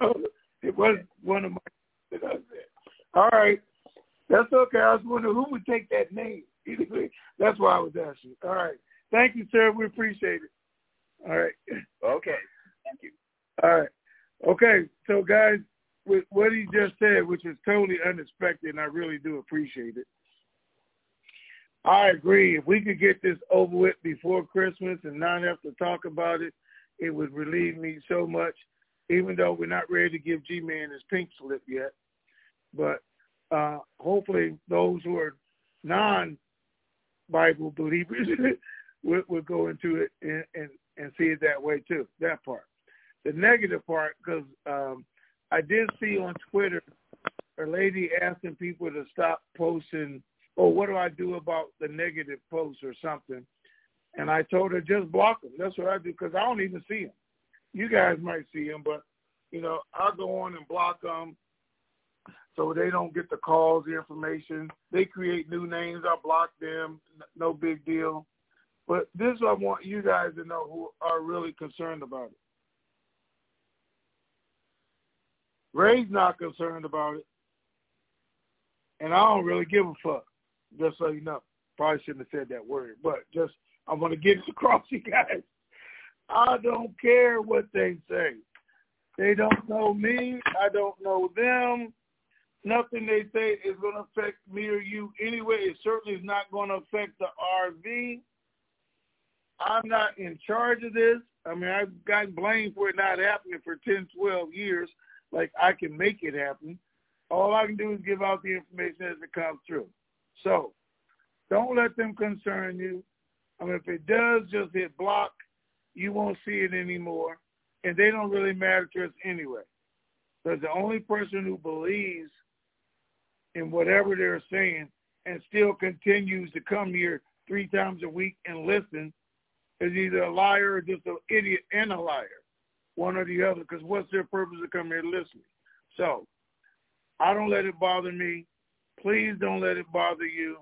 [SPEAKER 5] it was one of my. That I said. All right. That's okay. I was wondering who would take that name. Anyway, that's why I was asking. All right. Thank you, sir. We appreciate it. All right.
[SPEAKER 11] Okay. Thank you.
[SPEAKER 5] All right. Okay. So, guys, with what he just said, which is totally unexpected, and I really do appreciate it. I agree. If we could get this over with before Christmas and not have to talk about it, it would relieve me so much. Even though we're not ready to give G-Man his pink slip yet, but uh, hopefully those who are non-Bible believers will, will go into it and, and and see it that way too. That part. The negative part, because um, I did see on Twitter a lady asking people to stop posting, oh, what do I do about the negative posts or something? And I told her just block them. That's what I do because I don't even see them. You guys might see them, but you know I'll go on and block them so they don't get the calls, the information. They create new names. I block them. No big deal. But this I want you guys to know who are really concerned about it. Ray's not concerned about it. And I don't really give a fuck. Just so you know. Probably shouldn't have said that word. But just I want to get it across you guys. I don't care what they say. They don't know me. I don't know them. Nothing they say is going to affect me or you anyway. It certainly is not going to affect the RV. I'm not in charge of this. I mean, I've gotten blamed for it not happening for 10, 12 years. Like, I can make it happen. All I can do is give out the information as it comes through. So, don't let them concern you. I mean, if it does, just hit block. You won't see it anymore. And they don't really matter to us anyway. Because the only person who believes in whatever they're saying and still continues to come here three times a week and listen is either a liar or just an idiot and a liar, one or the other. Because what's their purpose of coming here listening? So I don't let it bother me. Please don't let it bother you.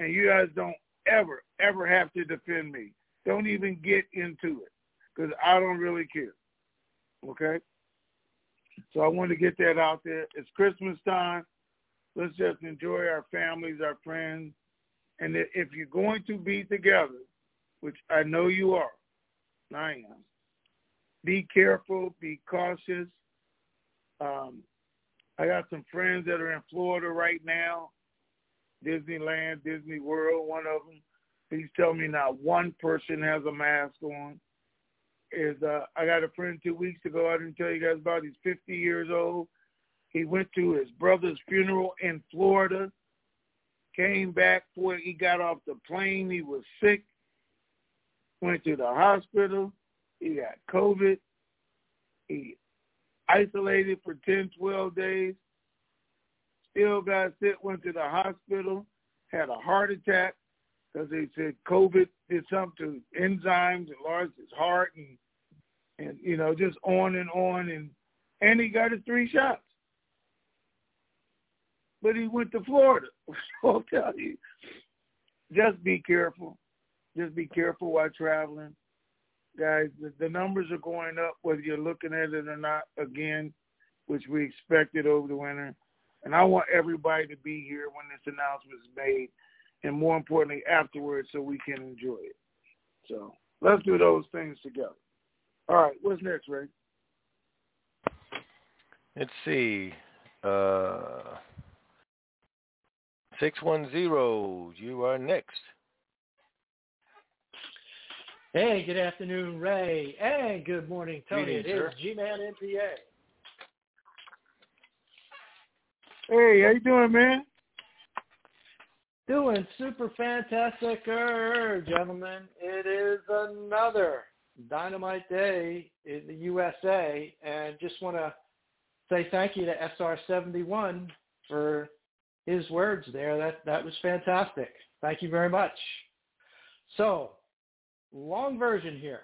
[SPEAKER 5] And you guys don't ever, ever have to defend me. Don't even get into it because I don't really care. Okay? So I want to get that out there. It's Christmas time. Let's just enjoy our families, our friends. And if you're going to be together, which I know you are, I am, be careful, be cautious. Um, I got some friends that are in Florida right now, Disneyland, Disney World, one of them. He's telling me not one person has a mask on. Is uh, I got a friend two weeks ago. I didn't tell you guys about. He's 50 years old. He went to his brother's funeral in Florida. Came back before he got off the plane. He was sick. Went to the hospital. He got COVID. He isolated for 10, 12 days. Still got sick, went to the hospital, had a heart attack because they said COVID did something to enzymes, enlarged his heart, and and you know just on and on, and and he got his three shots. But he went to Florida. So I'll tell you, just be careful. Just be careful while traveling guys, the, the numbers are going up whether you're looking at it or not again, which we expected over the winter. And I want everybody to be here when this announcement is made, and more importantly, afterwards, so we can enjoy it. So let's do those things together. All right, what's next, Ray?
[SPEAKER 4] Let's see. Uh, 610, you are next.
[SPEAKER 12] Hey, good afternoon, Ray. And good morning, Tony.
[SPEAKER 4] Greetings,
[SPEAKER 12] it is
[SPEAKER 4] sir.
[SPEAKER 12] G-Man MPA.
[SPEAKER 5] Hey, how you doing, man?
[SPEAKER 12] Doing super fantastic, err, gentlemen. It is another dynamite day in the USA, and just want to say thank you to SR71 for his words there. That that was fantastic. Thank you very much. So, long version here.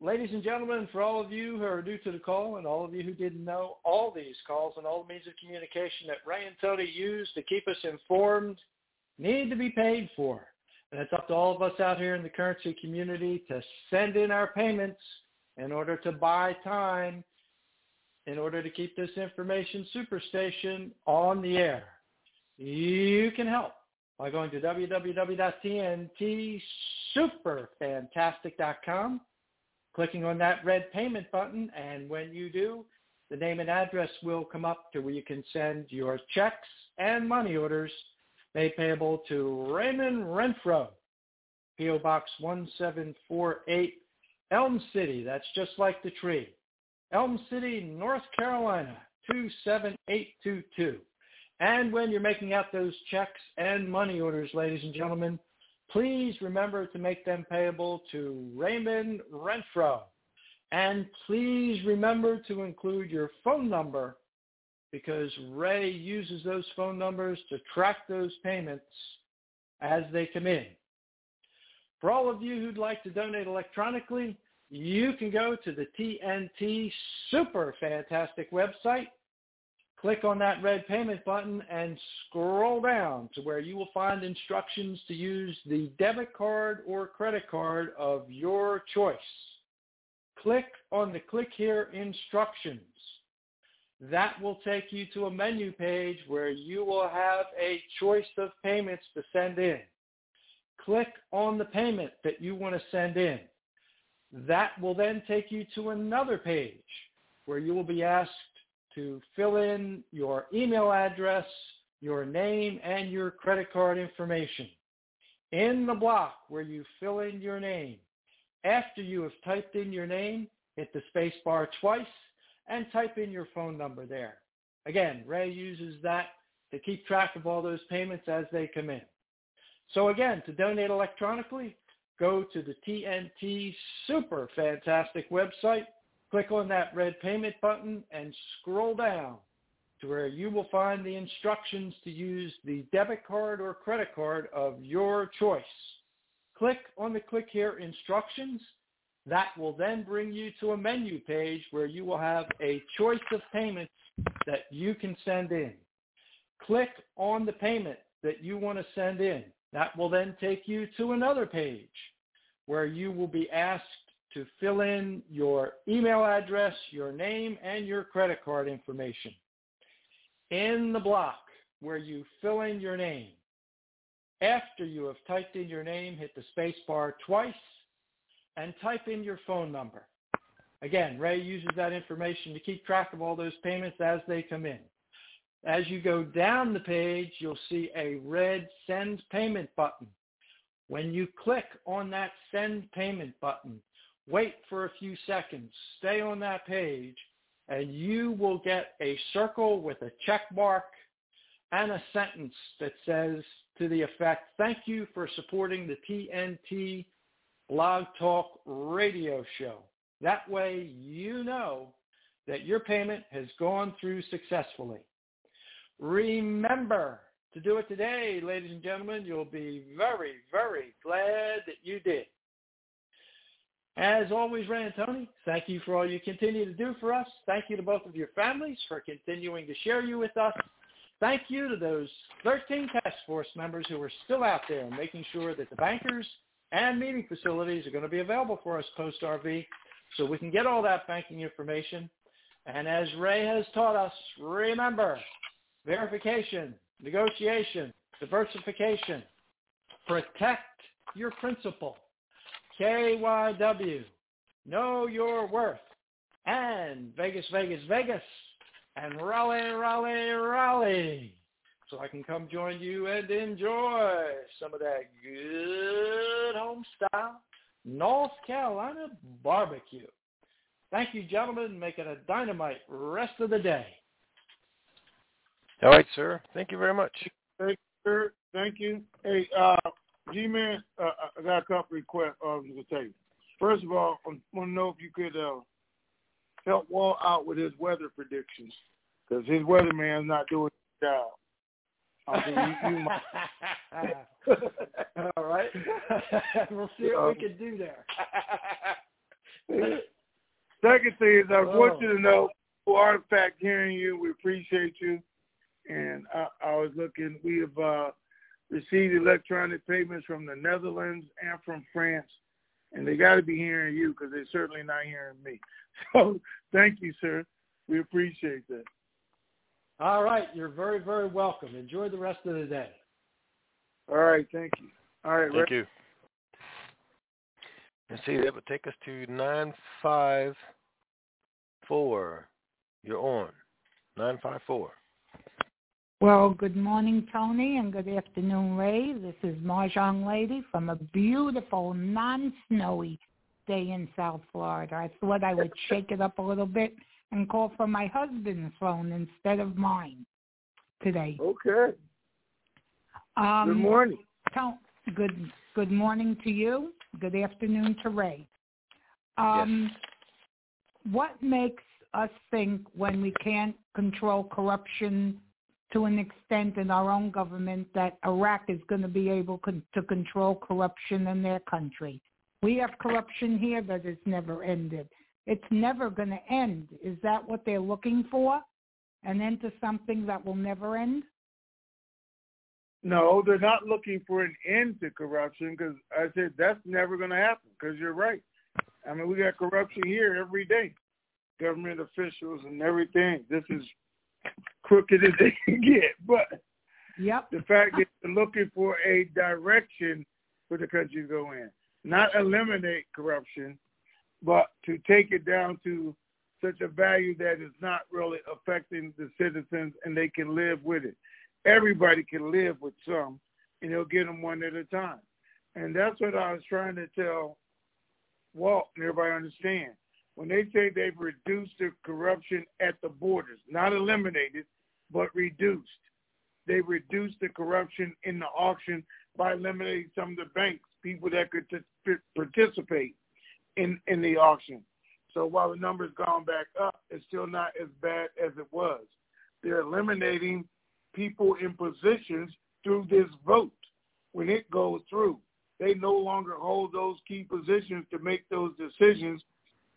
[SPEAKER 12] Ladies and gentlemen, for all of you who are new to the call and all of you who didn't know, all these calls and all the means of communication that Ray and Tony use to keep us informed need to be paid for. And it's up to all of us out here in the currency community to send in our payments in order to buy time in order to keep this information superstation on the air. You can help by going to www.tntsuperfantastic.com, clicking on that red payment button, and when you do, the name and address will come up to where you can send your checks and money orders made payable to Raymond Renfro, P.O. Box 1748, Elm City. That's just like the tree. Elm City, North Carolina, 27822. And when you're making out those checks and money orders, ladies and gentlemen, please remember to make them payable to Raymond Renfro. And please remember to include your phone number because Ray uses those phone numbers to track those payments as they come in. For all of you who'd like to donate electronically, you can go to the TNT Super Fantastic website, click on that red payment button, and scroll down to where you will find instructions to use the debit card or credit card of your choice. Click on the click here instructions. That will take you to a menu page where you will have a choice of payments to send in. Click on the payment that you want to send in. That will then take you to another page where you will be asked to fill in your email address, your name, and your credit card information. In the block where you fill in your name, after you have typed in your name, hit the space bar twice and type in your phone number there. Again, Ray uses that to keep track of all those payments as they come in. So again, to donate electronically, go to the TNT Super Fantastic website, click on that red payment button, and scroll down to where you will find the instructions to use the debit card or credit card of your choice. Click on the click here instructions. That will then bring you to a menu page where you will have a choice of payments that you can send in. Click on the payment that you want to send in. That will then take you to another page where you will be asked to fill in your email address, your name, and your credit card information. In the block where you fill in your name, after you have typed in your name, hit the space bar twice and type in your phone number. Again, Ray uses that information to keep track of all those payments as they come in. As you go down the page, you'll see a red send payment button. When you click on that send payment button, wait for a few seconds, stay on that page, and you will get a circle with a check mark and a sentence that says to the effect, thank you for supporting the TNT Blog Talk radio show. That way you know that your payment has gone through successfully. Remember to do it today, ladies and gentlemen. You'll be very, very glad that you did. As always, Ray and Tony, thank you for all you continue to do for us. Thank you to both of your families for continuing to share you with us. Thank you to those 13 task force members who are still out there making sure that the bankers and meeting facilities are going to be available for us post-RV so we can get all that banking information. And as Ray has taught us, remember, verification, negotiation, diversification, protect your principal, KYW, know your worth, and Vegas, Vegas, Vegas, and Raleigh, Raleigh, Raleigh so I can come join you and enjoy some of that good home style North Carolina barbecue. Thank you, gentlemen. Make it a dynamite rest of the day.
[SPEAKER 4] All right, sir. Thank you very much.
[SPEAKER 5] Thank you, sir. Thank you. Hey, uh, G-Man, uh, I got a couple requests I was going to you. First of all, I want to know if you could uh, help Walt out with his weather predictions because his weatherman's not doing his job. I mean, you, you
[SPEAKER 12] might. All right. we'll see what we can do there.
[SPEAKER 5] Second thing is, I
[SPEAKER 12] Oh.
[SPEAKER 5] want you to know, for fact hearing you, we appreciate you. And I, I was looking, we have uh, received electronic payments from the Netherlands and from France. And they got to be hearing you because they're certainly not hearing me. So thank you, sir. We appreciate that.
[SPEAKER 12] All right. You're very, very welcome. Enjoy the rest of the day.
[SPEAKER 5] All right. Thank you. All right.
[SPEAKER 4] Thank you. And see, that would take us to 954. You're on. 954.
[SPEAKER 13] Well, good morning, Tony, and good afternoon, Ray. This is Mahjong Lady from a beautiful, non-snowy day in South Florida. I thought I would shake it up a little bit and call from my husband's phone instead of mine today.
[SPEAKER 5] Okay.
[SPEAKER 13] Um,
[SPEAKER 5] Good morning.
[SPEAKER 13] Tell, good good morning to you. Good afternoon to Ray. Um, What makes us think when we can't control corruption to an extent in our own government that Iraq is going to be able con- to control corruption in their country? We have corruption here that has never ended. It's never going to end. Is that what they're looking for? An end to something that will never end?
[SPEAKER 5] No, they're not looking for an end to corruption because I said that's never going to happen because you're right. I mean, we got corruption here every day, government officials and everything. This is crooked as they can get. But
[SPEAKER 13] yep.
[SPEAKER 5] the fact that they're looking for a direction for the country to go in, not eliminate corruption, but to take it down to such a value that is not really affecting the citizens and they can live with it. Everybody can live with some, and they'll get them one at a time. And that's what I was trying to tell Walt and everybody understand. When they say they've reduced the corruption at the borders, not eliminated, but reduced. They reduced the corruption in the auction by eliminating some of the banks, people that could t- participate in, in the auction. So while the number's gone back up, it's still not as bad as it was. They're eliminating people in positions through this vote when it goes through. They no longer hold those key positions to make those decisions.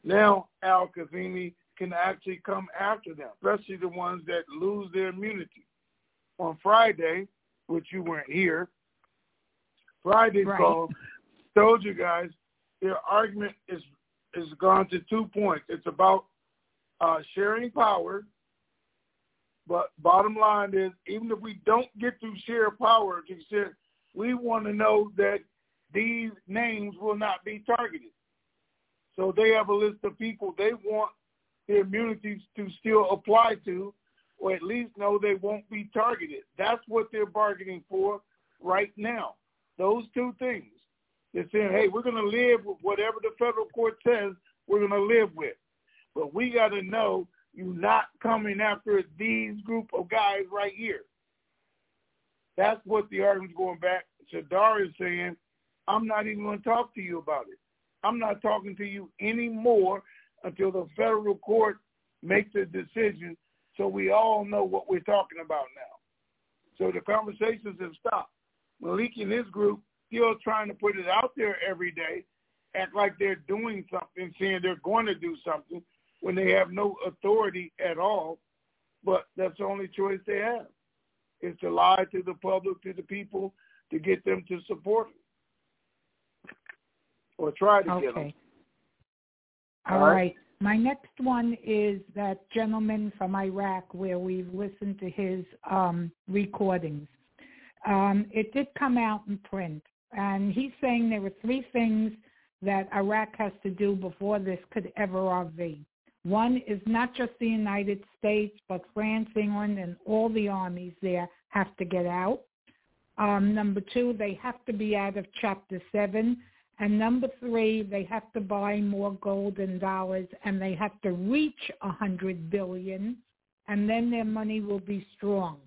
[SPEAKER 5] Now Al Kazemi can actually come after them, especially the ones that lose their immunity. On Friday, which you weren't here, Friday's
[SPEAKER 13] Right.
[SPEAKER 5] call told you guys their argument is is gone to two points. It's about uh, sharing power, but bottom line is even if we don't get to share power, we want to know that these names will not be targeted. So they have a list of people they want their immunities to still apply to, or at least know they won't be targeted. That's what they're bargaining for right now. Those two things. They're saying, hey, we're going to live with whatever the federal court says we're going to live with. But we got to know you're not coming after these group of guys right here. That's what the argument's going back. Sadr is saying, I'm not even going to talk to you about it. I'm not talking to you anymore until the federal court makes a decision so we all know what we're talking about now. So the conversations have stopped. Malik and his group still trying to put it out there every day, act like they're doing something, saying they're going to do something when they have no authority at all. But that's the only choice they have is to lie to the public, to the people, to get them to support it or try to
[SPEAKER 13] okay.
[SPEAKER 5] get them.
[SPEAKER 13] All right. My next one is that gentleman from Iraq where we've listened to his um, recordings. Um, it did come out in print, and he's saying there were three things that Iraq has to do before this could ever RV. One is not just the United States, but France, England, and all the armies there have to get out. Um, number two, they have to be out of Chapter 7. And number three, they have to buy more gold and dollars, and they have to reach a hundred billion, and then their money will be strong.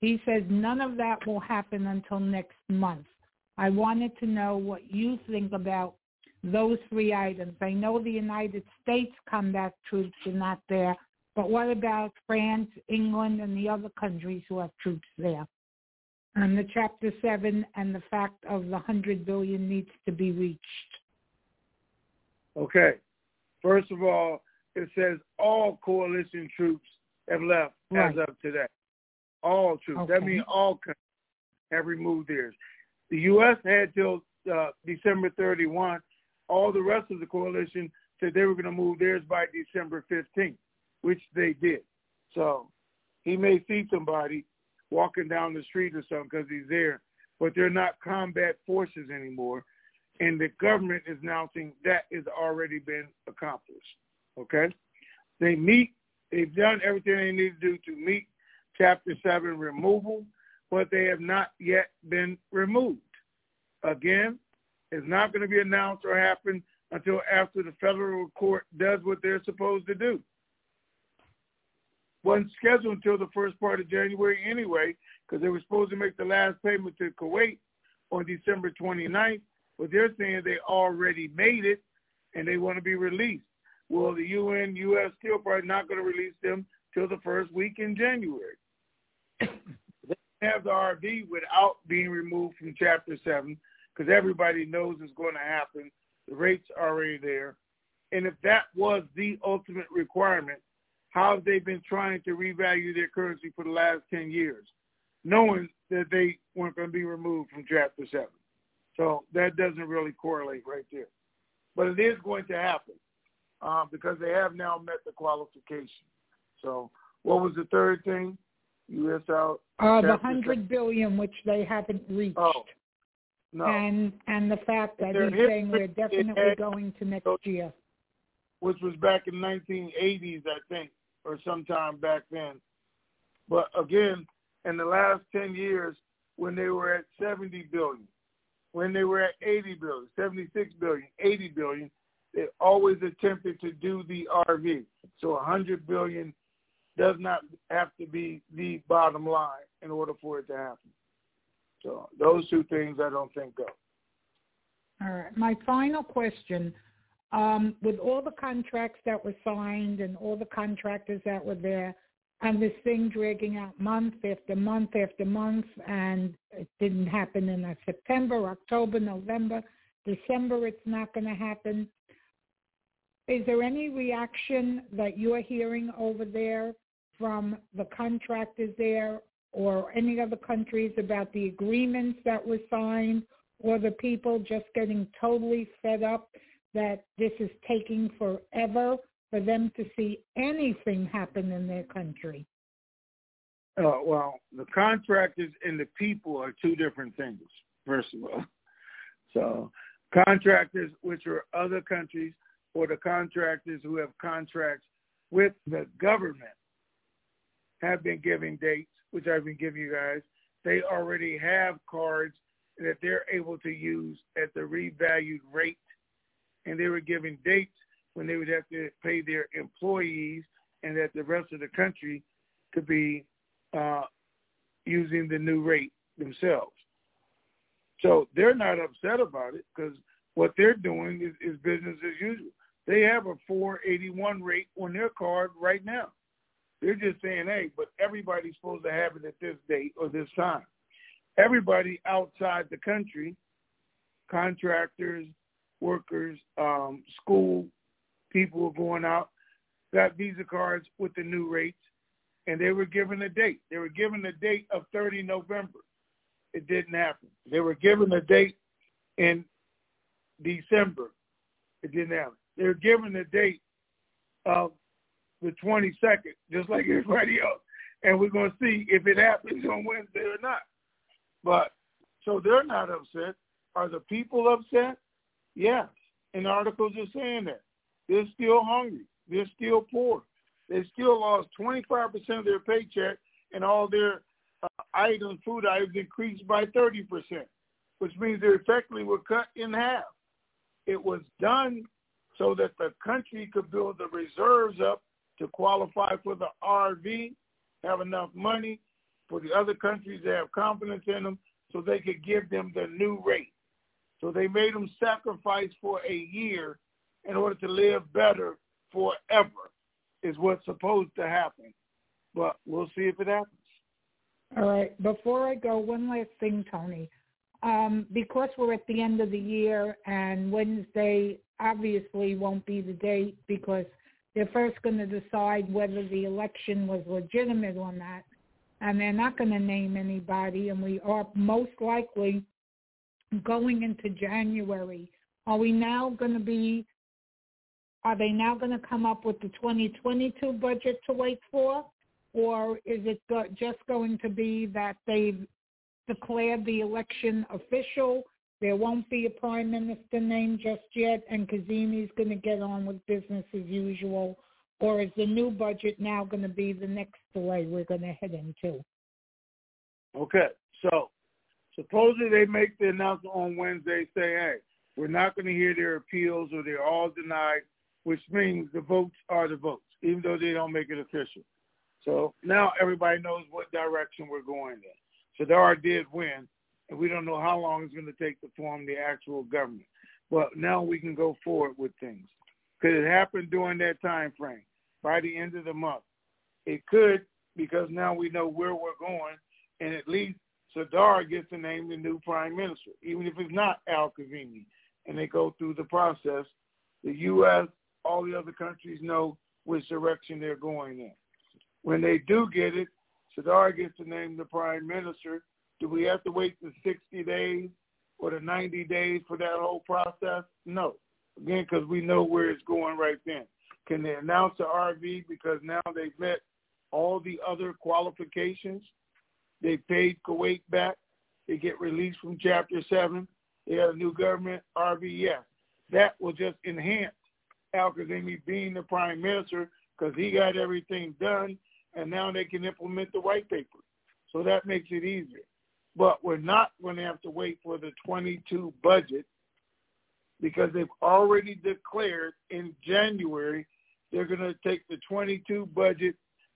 [SPEAKER 13] He says none of that will happen until next month. I wanted to know what you think about those three items. I know the United States combat troops are not there, but what about France, England, and the other countries who have troops there? And the Chapter 7 and the fact of the 100 billion needs to be reached.
[SPEAKER 5] Okay. First of all, it says all coalition troops have left
[SPEAKER 13] right.
[SPEAKER 5] as of today. All troops.
[SPEAKER 13] Okay.
[SPEAKER 5] That means all countries have removed theirs. The U.S. had till uh, December 31. All the rest of the coalition said they were going to move theirs by December 15th, which they did. So he may see somebody walking down the street or something because he's there, but they're not combat forces anymore. And the government is announcing that has already been accomplished. Okay? They meet, they've done everything they need to do to meet Chapter 7 removal, but they have not yet been removed. Again, it's not going to be announced or happen until after the federal court does what they're supposed to do wasn't scheduled until the first part of January anyway, because they were supposed to make the last payment to Kuwait on December 29th, but they're saying they already made it and they want to be released. Well, the UN, U.S. still probably not going to release them till the first week in January. they have the RV without being removed from Chapter 7 because everybody knows it's going to happen. The rates are already there. And if that was the ultimate requirement, how have they been trying to revalue their currency for the last 10 years, knowing that they weren't going to be removed from Chapter 7? So that doesn't really correlate right there. But it is going to happen uh, because they have now met the qualification. So what was the third thing? U.S. out.
[SPEAKER 13] Uh, the hundred billion, which they haven't reached.
[SPEAKER 5] Oh, no.
[SPEAKER 13] And and the fact that
[SPEAKER 5] Their
[SPEAKER 13] he's saying we're definitely
[SPEAKER 5] had-
[SPEAKER 13] going to next year.
[SPEAKER 5] which was back in 1980s, I think, or sometime back then. But again, in the last 10 years, when they were at 70 billion, when they were at 80 billion, 76 billion, 80 billion, they always attempted to do the RV. So 100 billion does not have to be the bottom line in order for it to happen. So those two things I don't think go.
[SPEAKER 13] All right. My final question, um, with all the contracts that were signed and all the contractors that were there, and this thing dragging out month after month after month, and it didn't happen in uh, September, October, November, December, it's not going to happen. Is there any reaction that you're hearing over there from the contractors there or any other countries about the agreements that were signed or the people just getting totally fed up that this is taking forever for them to see anything happen in their country?
[SPEAKER 5] Uh, well, the contractors and the people are two different things, first of all. So contractors, which are other countries, or the contractors who have contracts with the government, have been giving dates, which I've been giving you guys. They already have cards that they're able to use at the revalued rate, and they were giving dates when they would have to pay their employees, and that the rest of the country could be uh, using the new rate themselves. So they're not upset about it because what they're doing is, is business as usual. They have a 481 rate on their card right now. They're just saying, hey, but everybody's supposed to have it at this date or this time. Everybody outside the country, contractors, workers, um, school people are going out, got Visa cards with the new rates, and they were given a date. They were given a date of 30 November. It didn't happen. They were given a date in December. It didn't happen. They were given a date of the 22nd, just like everybody else. And we're going to see if it happens on Wednesday or not. But so they're not upset. Are the people upset? Yes. And articles are saying that. They're still hungry. They're still poor. They still lost 25% of their paycheck and all their uh, items, food items increased by 30%, which means they effectively were cut in half. It was done so that the country could build the reserves up to qualify for the RV, have enough money for the other countries to have confidence in them so they could give them the new rate. So they made them sacrifice for a year in order to live better forever is what's supposed to happen. But we'll see if it happens.
[SPEAKER 13] All right. Before I go, one last thing, Tony. Um, because we're at the end of the year and Wednesday obviously won't be the date because they're first going to decide whether the election was legitimate or not. And they're not going to name anybody. And we are most likely going into January. Are we now going to be, are they now going to come up with the 2022 budget to wait for? Or is it just going to be that they've declared the election official there won't be a prime minister name just yet, and Kazemi's going to get on with business as usual, or is the new budget now going to be the next delay we're going to head into?
[SPEAKER 5] Okay, so supposedly they make the announcement on Wednesday, say, hey, we're not going to hear their appeals or they're all denied, which means the votes are the votes, even though they don't make it official. So now everybody knows what direction we're going in. So Sadr did win, and we don't know how long it's going to take to form the actual government. But now we can go forward with things. Could it happen during that time frame, by the end of the month? It could, because now we know where we're going, and at least Sadr gets to name the new prime minister, even if it's not Al Kazemi. And they go through the process. The U.S., all the other countries know which direction they're going in. When they do get it, Sadr gets to name the prime minister, do we have to wait the 60 days or the 90 days for that whole process? No. Again, because we know where it's going right then. Can they announce the RV because now they've met all the other qualifications? They paid Kuwait back. They get released from Chapter 7. They have a new government, yes. That will just enhance Al Kazemi being the prime minister because he got everything done, and now they can implement the white paper. So that makes it easier. But we're not going to have to wait for the 22 budget because they've already declared in January they're going to take the 22 budget,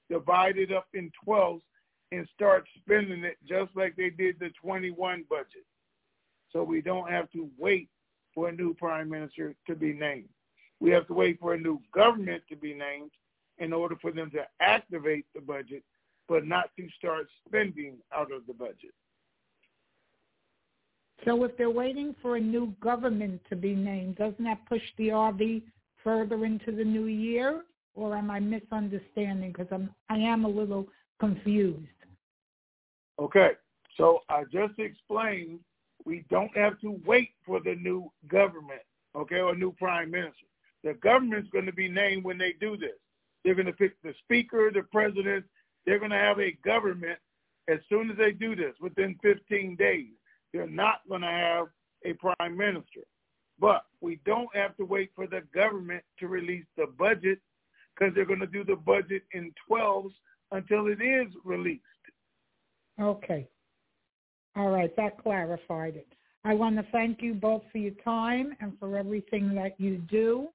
[SPEAKER 5] divide it up in 12s, and start spending it just like they did the 21 budget. So we don't have to wait for a new prime minister to be named. We have to wait for a new government to be named in order for them to activate the budget, but not to start spending out of the budget.
[SPEAKER 13] So if they're waiting for a new government to be named, doesn't that push the RV further into the new year? Or am I misunderstanding? Because I'm I am a little confused.
[SPEAKER 5] Okay, so I just explained we don't have to wait for the new government, okay, or new prime minister. The government's going to be named when they do this. They're going to pick the speaker, the president. They're going to have a government as soon as they do this, within 15 days. They're not going to have a prime minister. But we don't have to wait for the government to release the budget because they're going to do the budget in 12s until it is released.
[SPEAKER 13] Okay. All right, that clarified it. I want to thank you both for your time and for everything that you do.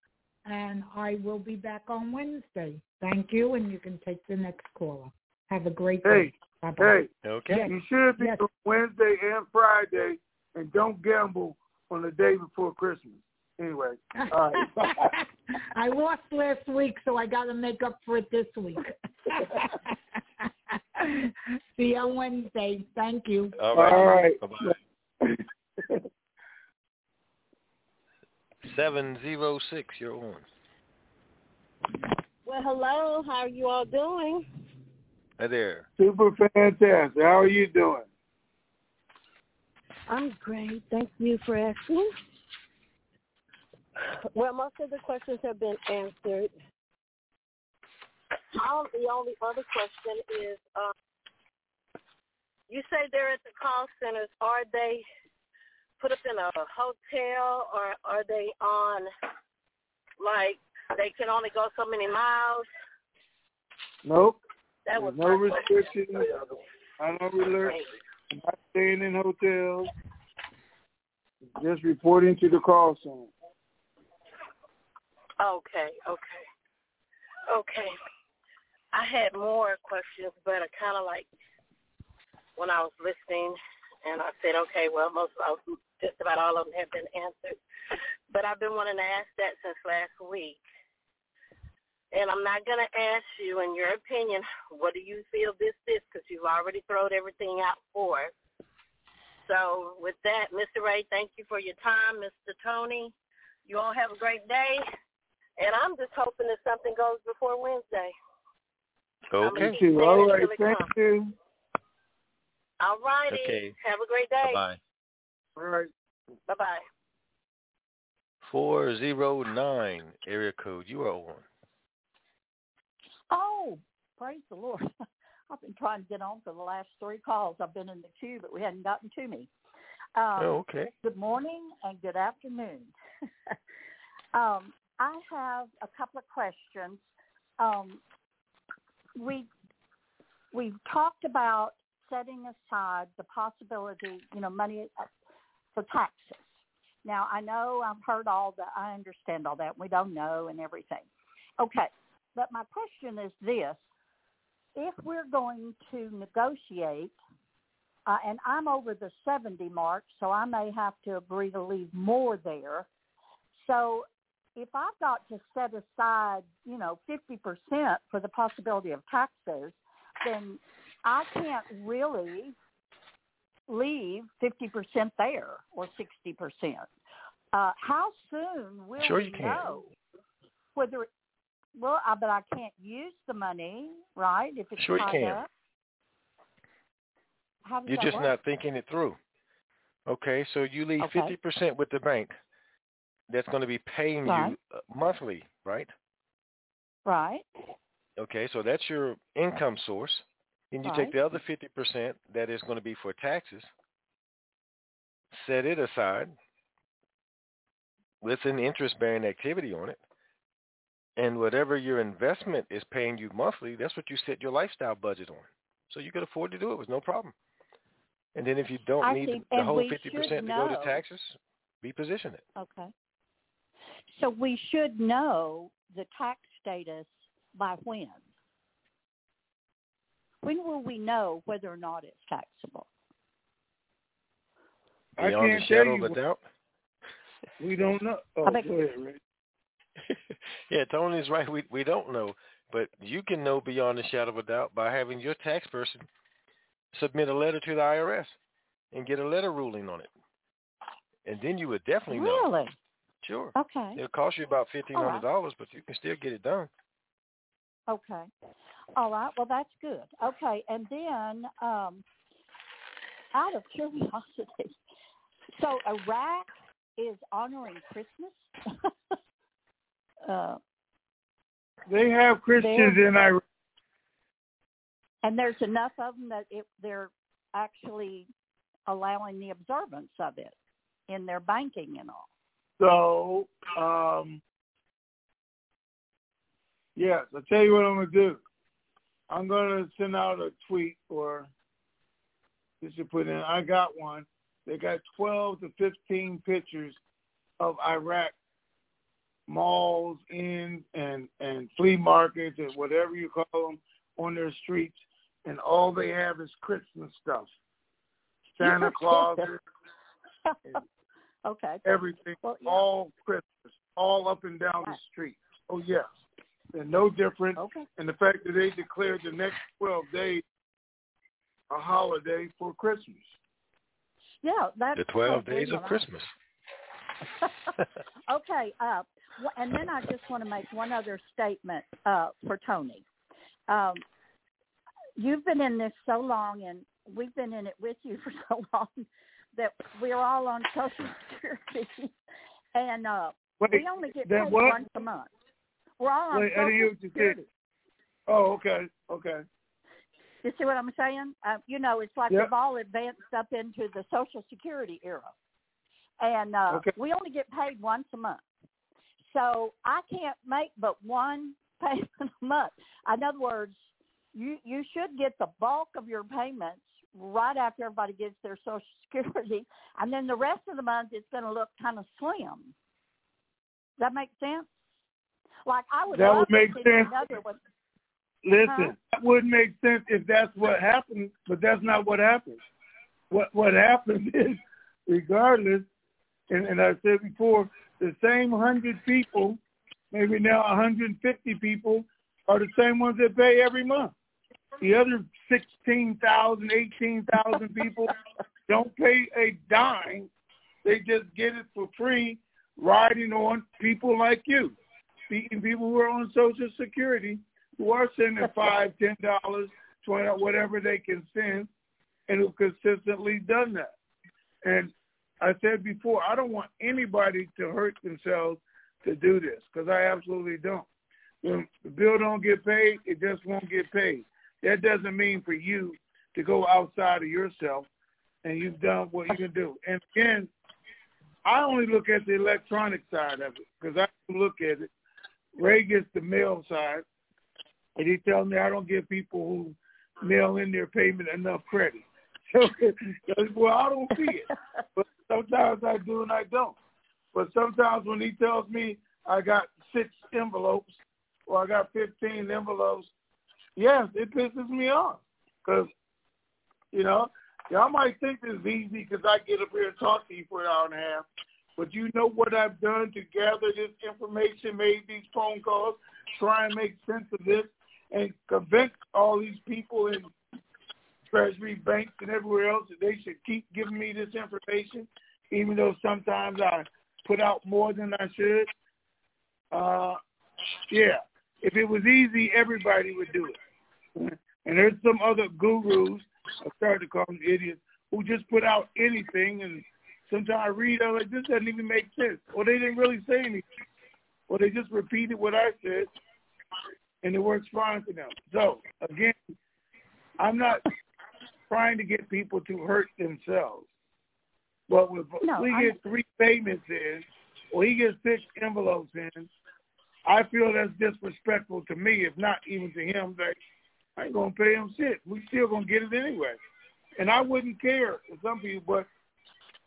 [SPEAKER 13] And I will be back on Wednesday. Thank you, and you can take the next caller. Have a great
[SPEAKER 5] hey,
[SPEAKER 13] day. Bye-bye.
[SPEAKER 5] Hey,
[SPEAKER 4] Okay.
[SPEAKER 5] you should be
[SPEAKER 13] Yes.
[SPEAKER 5] on Wednesday and Friday, and don't gamble on the day before Christmas. Anyway, all right.
[SPEAKER 13] I lost last week, so I got to make up for it this week. See you on Wednesday. Thank you.
[SPEAKER 4] All right.
[SPEAKER 5] All right.
[SPEAKER 4] Bye-bye. Seven zero six. You're on.
[SPEAKER 14] Well, hello. How are you all doing?
[SPEAKER 4] Hi there.
[SPEAKER 5] Super fantastic. How are you doing?
[SPEAKER 14] I'm great. Thank you for asking. Well, most of the questions have been answered. The only other question is, um, you say they're at the call centers. Are they put up in a hotel, or are they on like they can only go so many miles?
[SPEAKER 5] Nope.
[SPEAKER 14] That was
[SPEAKER 5] no
[SPEAKER 14] question.
[SPEAKER 5] restrictions. I don't alert. I'm not staying in hotels. Just reporting to the call center.
[SPEAKER 14] Okay, okay, okay. I had more questions, but I kind of like when I was listening, and I said, okay, well, most of just about all of them have been answered. But I've been wanting to ask that since last week, and I'm not going to ask you, in your opinion, what do you feel this is? Because you've already thrown everything out for. So with that, Mr. Ray, thank you for your time, Mr. Tony. You all have a great day. And I'm just hoping that something goes before Wednesday.
[SPEAKER 4] Okay.
[SPEAKER 5] Thank you. All right. Thank you.
[SPEAKER 14] All righty.
[SPEAKER 4] Okay.
[SPEAKER 14] Have a great day.
[SPEAKER 4] Bye.
[SPEAKER 5] All right.
[SPEAKER 14] Bye bye.
[SPEAKER 4] Four zero nine area code. You are on.
[SPEAKER 15] Oh, praise the Lord. I've been trying to get on for the last three calls. I've been in the queue, but we hadn't gotten to me. Um,
[SPEAKER 4] Oh, okay.
[SPEAKER 15] Good morning and good afternoon. um, I have a couple of questions. Um, we we've talked about setting aside the possibility, you know, money uh, for taxes. Now I know I've heard all that. I understand all that. We don't know and everything. Okay, but my question is this: If we're going to negotiate uh, and I'm over the 70 mark, so I may have to agree to leave more there. So if I've got to set aside, you know, 50% for the possibility of taxes, then I can't really leave 50% there or 60%. Uh, how soon will
[SPEAKER 4] Sure
[SPEAKER 15] we
[SPEAKER 4] you can.
[SPEAKER 15] know whether, it- well, I, but I can't use the money, right, if it's
[SPEAKER 4] Sure you can.
[SPEAKER 15] up?
[SPEAKER 4] You're just
[SPEAKER 15] work?
[SPEAKER 4] not thinking it through. Okay, so you leave
[SPEAKER 15] Okay.
[SPEAKER 4] fifty percent with the bank. That's going to be paying
[SPEAKER 15] Right.
[SPEAKER 4] you uh, monthly, right?
[SPEAKER 15] Right.
[SPEAKER 4] Okay, so that's your income source. Then you
[SPEAKER 15] Right.
[SPEAKER 4] take the other fifty percent that is going to be for taxes. Set it aside with an interest-bearing activity on it, and whatever your investment is paying you monthly, that's what you set your lifestyle budget on. So you could afford to do it with no problem. And then if you don't
[SPEAKER 15] I
[SPEAKER 4] need
[SPEAKER 15] see.
[SPEAKER 4] the whole 50% to go to taxes, reposition it.
[SPEAKER 15] Okay. So we should know the tax status by when? When will we know whether or not it's taxable?
[SPEAKER 5] I
[SPEAKER 4] Beyond
[SPEAKER 5] can't tell
[SPEAKER 4] shadow
[SPEAKER 5] you.
[SPEAKER 4] of a doubt.
[SPEAKER 5] We don't know. Oh,
[SPEAKER 15] I bet-
[SPEAKER 5] go ahead, Ray.
[SPEAKER 4] Yeah, Tony's right. We we don't know, but you can know beyond a shadow of a doubt by having your tax person submit a letter to the IRS and get a letter ruling on it, and then you would definitely know.
[SPEAKER 15] Really?
[SPEAKER 4] Sure.
[SPEAKER 15] Okay.
[SPEAKER 4] It'll cost you about fifteen
[SPEAKER 15] All
[SPEAKER 4] hundred
[SPEAKER 15] right.
[SPEAKER 4] dollars, but you can still get it done.
[SPEAKER 15] Okay. All right. Well, that's good. Okay. And then, um, out of curiosity, so Iraq is honoring Christmas. uh,
[SPEAKER 5] They have Christians in Iraq.
[SPEAKER 15] and there's enough of them that it, they're actually allowing the observance of it in their banking and all.
[SPEAKER 5] So, um, yes, I'll tell you what I'm going to do. I'm going to send out a tweet or just to put in, I got one. They got 12 to 15 pictures of Iraq malls, inns, and, and flea markets, and whatever you call them, on their streets. And all they have is Christmas stuff. Santa Claus,
[SPEAKER 15] Okay.
[SPEAKER 5] everything,
[SPEAKER 15] Well, yeah.
[SPEAKER 5] all Christmas, all up and down the street. Oh yes, and no different.
[SPEAKER 15] Okay.
[SPEAKER 5] And the fact that they declared the next twelve days a holiday for Christmas.
[SPEAKER 15] Yeah, that's
[SPEAKER 4] The 12
[SPEAKER 15] so
[SPEAKER 4] days of. Christmas.
[SPEAKER 15] okay, uh, wh- and then I just want to make one other statement uh, for Tony. Um, you've been in this so long, and we've been in it with you for so long that we're all on Social Security, and uh,
[SPEAKER 5] Wait,
[SPEAKER 15] we only get paid
[SPEAKER 5] what?
[SPEAKER 15] once a month. We're all on
[SPEAKER 5] Wait, I didn't hear
[SPEAKER 15] Social Security.
[SPEAKER 5] Oh, okay, okay.
[SPEAKER 15] You see what I'm saying? Uh, you know, it's like
[SPEAKER 5] Yep.
[SPEAKER 15] we've all advanced up into the Social Security era, and uh,
[SPEAKER 5] Okay.
[SPEAKER 15] we only get paid once a month. So I can't make but one payment a month. In other words, you you should get the bulk of your payments right after everybody gets their Social Security, and then the rest of the month it's going to look kind of slim. Does that make sense? Like I would
[SPEAKER 5] That would make sense.
[SPEAKER 15] one.
[SPEAKER 5] Listen,
[SPEAKER 15] Huh?
[SPEAKER 5] that would make sense if that's what happened, but that's not what happened. What what happened is, regardless, and, and I said before, the same hundred people, maybe now 150 people, are the same ones that pay every month. The other 16,000, 18,000 people don't pay a dime. They just get it for free, riding on people like you, speaking people who are on Social Security who are sending five, ten dollars, twenty, whatever they can send, and who consistently done that. And I said before, I don't want anybody to hurt themselves to do this because I absolutely don't. When the bill don't get paid, it just won't get paid. That doesn't mean for you to go outside of yourself and you've done what you can do. And again, I only look at the electronic side of it because I look at it. Ray gets the mail side, and he tells me I don't give people who mail in their payment enough credit. Well, I don't see it, but sometimes I do and I don't. But sometimes when he tells me I got six envelopes or I got fifteen envelopes, yes, it pisses me off because you know y'all might think this is easy because I get up here and talk to you for an hour and a half. But you know what I've done to gather this information, made these phone calls, try and make sense of this, and convince all these people in treasury banks and everywhere else that they should keep giving me this information, even though sometimes I put out more than I should. Uh, yeah, if it was easy, everybody would do it. And there's some other gurus, I started to call them idiots, who just put out anything, and sometimes I read, I'm like, this doesn't even make sense. Or they didn't really say anything. Or they just repeated what I said, and it works fine for them. So, again, I'm not trying to get people to hurt themselves. But if
[SPEAKER 15] No,
[SPEAKER 5] we
[SPEAKER 15] I-
[SPEAKER 5] get three payments in, or he gets six envelopes in, I feel that's disrespectful to me, if not even to him. Like, I ain't gonna pay him shit. We still gonna get it anyway. And I wouldn't care for some people, but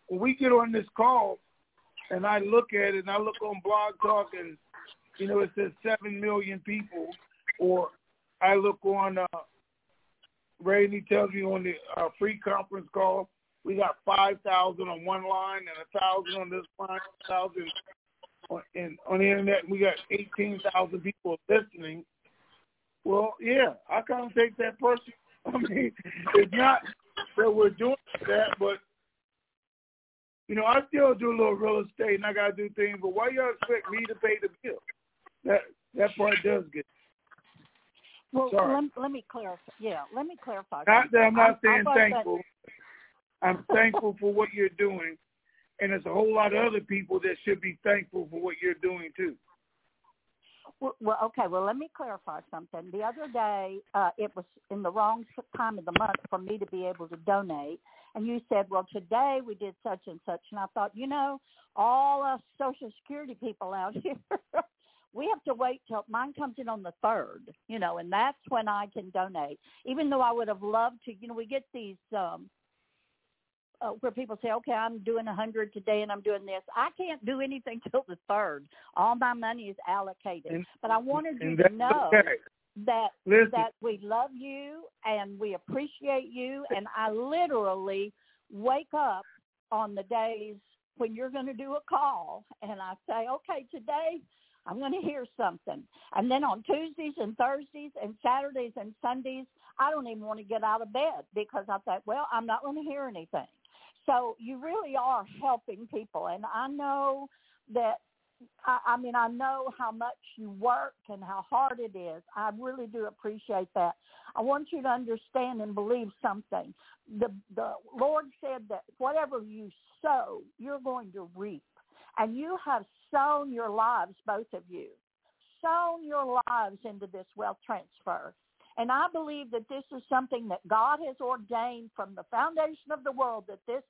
[SPEAKER 5] when we get on this call and I look at it and I look on Blog Talk and you know it says seven million people, or I look on uh, Ray and he tells me on the uh, free conference call we got five thousand on one line and a thousand on this line, thousand on, and on the internet. We got eighteen thousand people listening. Well, yeah, I kind of take that person. I mean, it's not that we're doing that, but you know, I still do a little real estate and I gotta do things. But why y'all expect me to pay the bill? That that part does get.
[SPEAKER 15] Well, let, let me clarify. Yeah, let me clarify.
[SPEAKER 5] Not that I'm not saying
[SPEAKER 15] wasn't-
[SPEAKER 5] thankful. I'm thankful for what you're doing, and there's a whole lot of other people that should be thankful for what you're doing too.
[SPEAKER 15] Well, okay. Well, let me clarify something. The other day, uh, it was in the wrong time of the month for me to be able to donate, and you said, "Well, today we did such and such," and I thought, you know, all us Social Security people out here, we have to wait till mine comes in on the third, you know, and that's when I can donate. Even though I would have loved to, you know, we get these. um uh, where people say, okay, I'm doing a hundred today and I'm doing this. I can't do anything till the third. All my money is allocated.
[SPEAKER 5] And-
[SPEAKER 15] but I wanted you to know
[SPEAKER 5] okay.
[SPEAKER 15] that
[SPEAKER 5] Listen.
[SPEAKER 15] that we love you and we appreciate you. And I literally wake up on the days when you're going to do a call, and I say, okay, today I'm going to hear something. And then on Tuesdays and Thursdays and Saturdays and Sundays, I don't even want to get out of bed because I thought, well, I'm not going to hear anything. So you really are helping people. And I know that, I, I mean, I know how much you work and how hard it is. I really do appreciate that. I want you to understand and believe something. The, the Lord said that whatever you sow, you're going to reap. And you have sown your lives, both of you, sown your lives into this wealth transfer. And I believe that this is something that God has ordained from the foundation of the world that this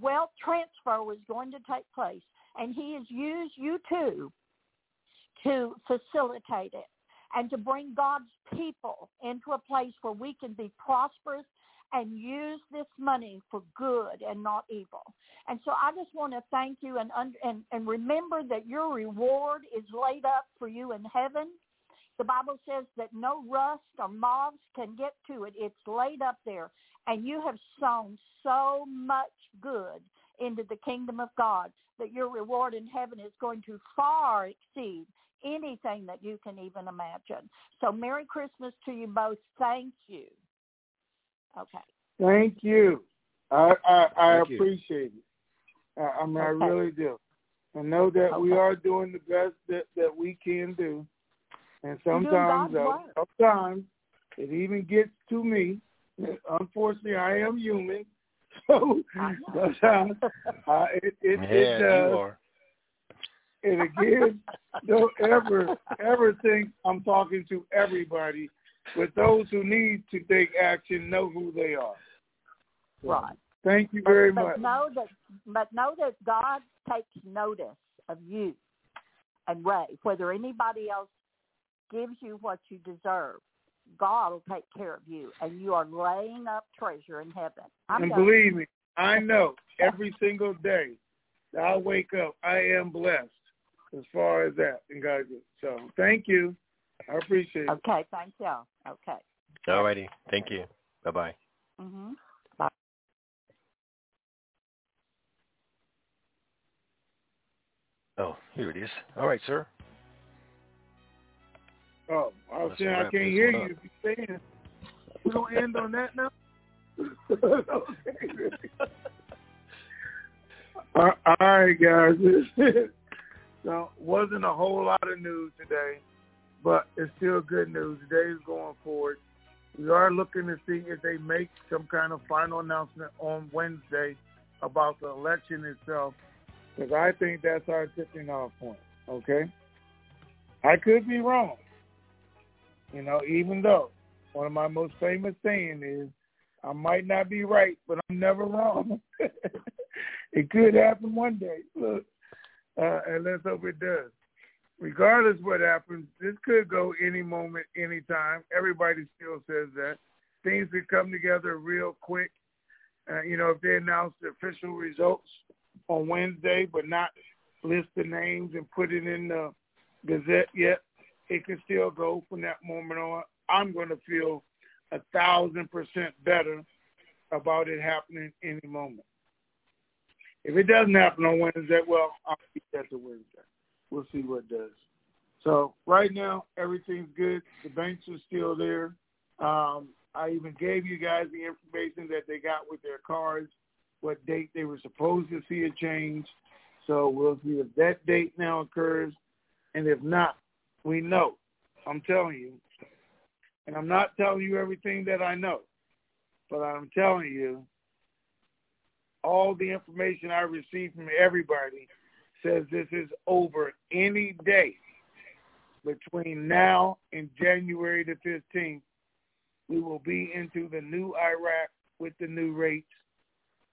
[SPEAKER 15] wealth transfer was going to take place. And he has used you to facilitate it and to bring God's people into a place where we can be prosperous and use this money for good and not evil. And so I just want to thank you and and and remember that your reward is laid up for you in heaven. The Bible says that no rust or moths can get to it. It's laid up there. And you have sown so much good into the kingdom of God that your reward in heaven is going to far exceed anything that you can even imagine. So Merry Christmas to you both. Thank you. Okay.
[SPEAKER 5] Thank you. I I, I
[SPEAKER 4] Thank you.
[SPEAKER 5] appreciate it. I, I mean, I really do. I know that we are doing the best that that we can do, and sometimes, uh, sometimes it even gets to me. Unfortunately, I am human, so sometimes uh, it it,
[SPEAKER 4] Yeah,
[SPEAKER 5] it does.
[SPEAKER 4] you are.
[SPEAKER 5] And again, don't ever ever think I'm talking to everybody, but those who need to take action know who they are. So,
[SPEAKER 15] Right.
[SPEAKER 5] Thank you very
[SPEAKER 15] but,
[SPEAKER 5] much.
[SPEAKER 15] but know that but know that God takes notice of you and Ray, whether anybody else gives you what you deserve. God will take care of you, and you are laying up treasure in heaven. I'm
[SPEAKER 5] and
[SPEAKER 15] done.
[SPEAKER 5] believe me, I know every single day that I wake up, I am blessed as far as that in God's good. So thank you. I appreciate it.
[SPEAKER 15] Okay, thank you. Okay.
[SPEAKER 4] All righty. Thank you. Bye bye.
[SPEAKER 15] Mm-hmm. Bye.
[SPEAKER 4] Oh, here it is. All right, sir.
[SPEAKER 5] Oh, I was
[SPEAKER 4] Let's
[SPEAKER 5] saying I can't hear you.
[SPEAKER 4] up.
[SPEAKER 5] If you're saying we don't end on that now. All all right, guys. so wasn't a whole lot of news today, but it's still good news. Today is going forward. We are looking to see if they make some kind of final announcement on Wednesday about the election itself, because I think that's our tipping off point. Okay, I could be wrong. You know, even though one of my most famous saying is, I might not be right, but I'm never wrong. it could happen one day. Look, uh, and let's hope it does. Regardless what happens, this could go any moment, any time. Everybody still says that. Things could come together real quick. Uh, you know, if they announce the official results on Wednesday, but not list the names and put it in the Gazette yet, it can still go from that moment on. I'm going to feel a thousand percent better about it happening any moment. If it doesn't happen on Wednesday, well, I'll keep that to Wednesday. We'll see what does. So right now, everything's good. The banks are still there. Um, I even gave you guys the information that they got with their cards, what date they were supposed to see a change. So we'll see if that date now occurs, and if not, we know. I'm telling you, and I'm not telling you everything that I know, but I'm telling you all the information I received from everybody says this is over any day between now and January the 15th. We will be into the new Iraq with the new rates,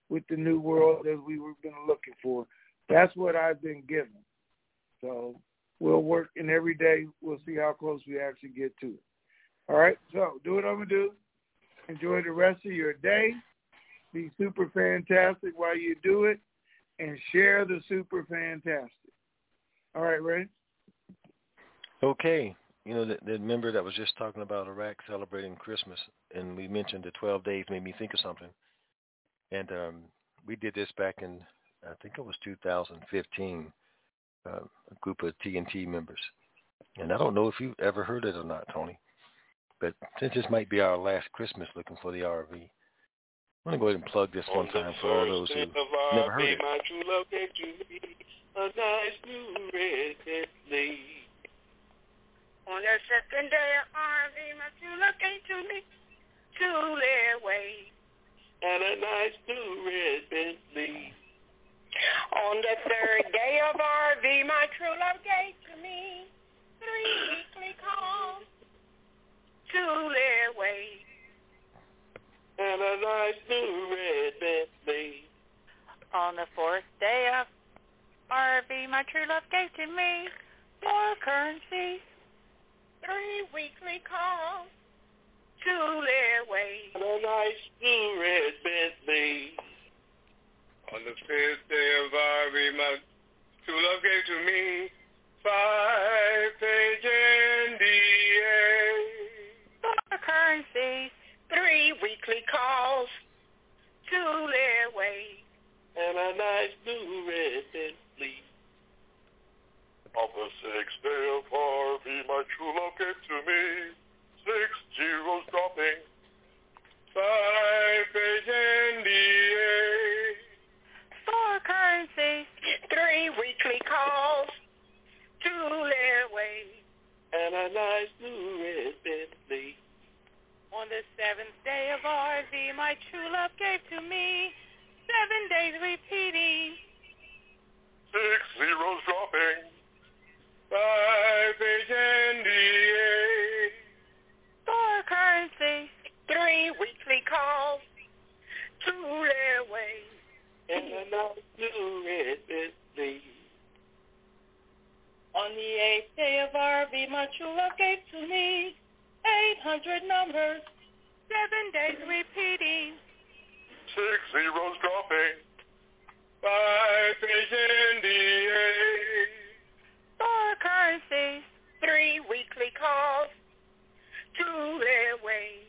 [SPEAKER 5] with the new world as we were been looking for. That's what I've been given. So we'll work and every day we'll see how close we actually get to it. All right, so do what I'm gonna do. Enjoy the rest of your day. Be super fantastic while you do it, and share the super fantastic. All right, ready?
[SPEAKER 4] Okay. You know, the, the member that was just talking about Iraq celebrating Christmas, and we mentioned the 12 days made me think of something. And um, we did this back in I think it was 2015, uh, a group of TNT members. And I don't know if you've ever heard it or not, Tony. But since this might be our last Christmas looking for the RV, I'm going to go ahead and plug this one time for all those who never heard it.
[SPEAKER 16] My true love gave to me a nice new red Bentley.
[SPEAKER 17] On the second day of RV, my true love gave to me two away.
[SPEAKER 16] And a nice new red Bentley.
[SPEAKER 17] On the third day of RV, my true love gave to me three weekly calls to their way.
[SPEAKER 16] And a nice new red Bentley.
[SPEAKER 17] On the fourth day of RV, my true love gave to me more currency, three weekly calls to their way.
[SPEAKER 16] And a nice new red Bentley. On the fifth day of RV, my true love gave to me five-page NDA.
[SPEAKER 17] More currency, three weekly calls to their way.
[SPEAKER 16] And a nice new red Bentley. On the sixth day of RV, my true love gave to me six zeros dropping. Five-page NDA.
[SPEAKER 17] Three weekly calls to their way.
[SPEAKER 16] And a nice new red Bentley.
[SPEAKER 17] On the seventh day of RV, my true love gave to me seven days repeating.
[SPEAKER 16] Six zeros dropping. Five-page NDA.
[SPEAKER 17] Four currency, three weekly calls to their way.
[SPEAKER 16] And a nice new red Bentley.
[SPEAKER 17] On the eighth day of RV, my true love gave to me 800 numbers, seven days repeating.
[SPEAKER 16] Six zeros dropping. Five-page NDA.
[SPEAKER 17] Four currencies, three weekly calls to their way.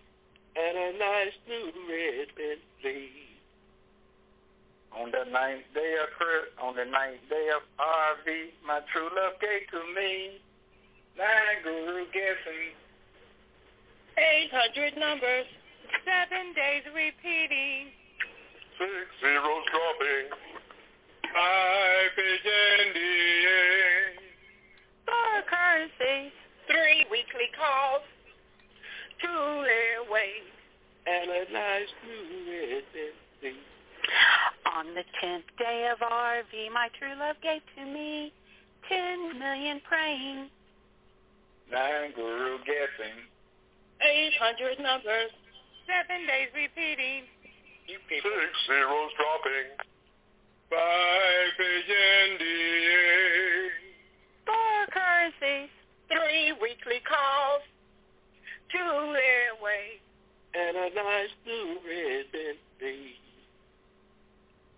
[SPEAKER 16] And a nice new red Bentley.
[SPEAKER 18] On the ninth day of Chris, on the ninth day of RV, my true love gave to me nine guru guessing.
[SPEAKER 17] 800 numbers, seven days repeating.
[SPEAKER 16] Six zeros dropping. Five-page NDA.
[SPEAKER 17] Four currencies, three weekly calls to their way.
[SPEAKER 16] And a nice new red Bentley.
[SPEAKER 17] On the tenth day of RV, my true love gave to me ten million praying,
[SPEAKER 18] Nine guru guessing.
[SPEAKER 17] eight hundred numbers, seven days repeating.
[SPEAKER 16] Six zeros dropping. Five-page NDA.
[SPEAKER 17] Four currencies, three weekly calls Two airways.
[SPEAKER 16] And a nice new red Bentley.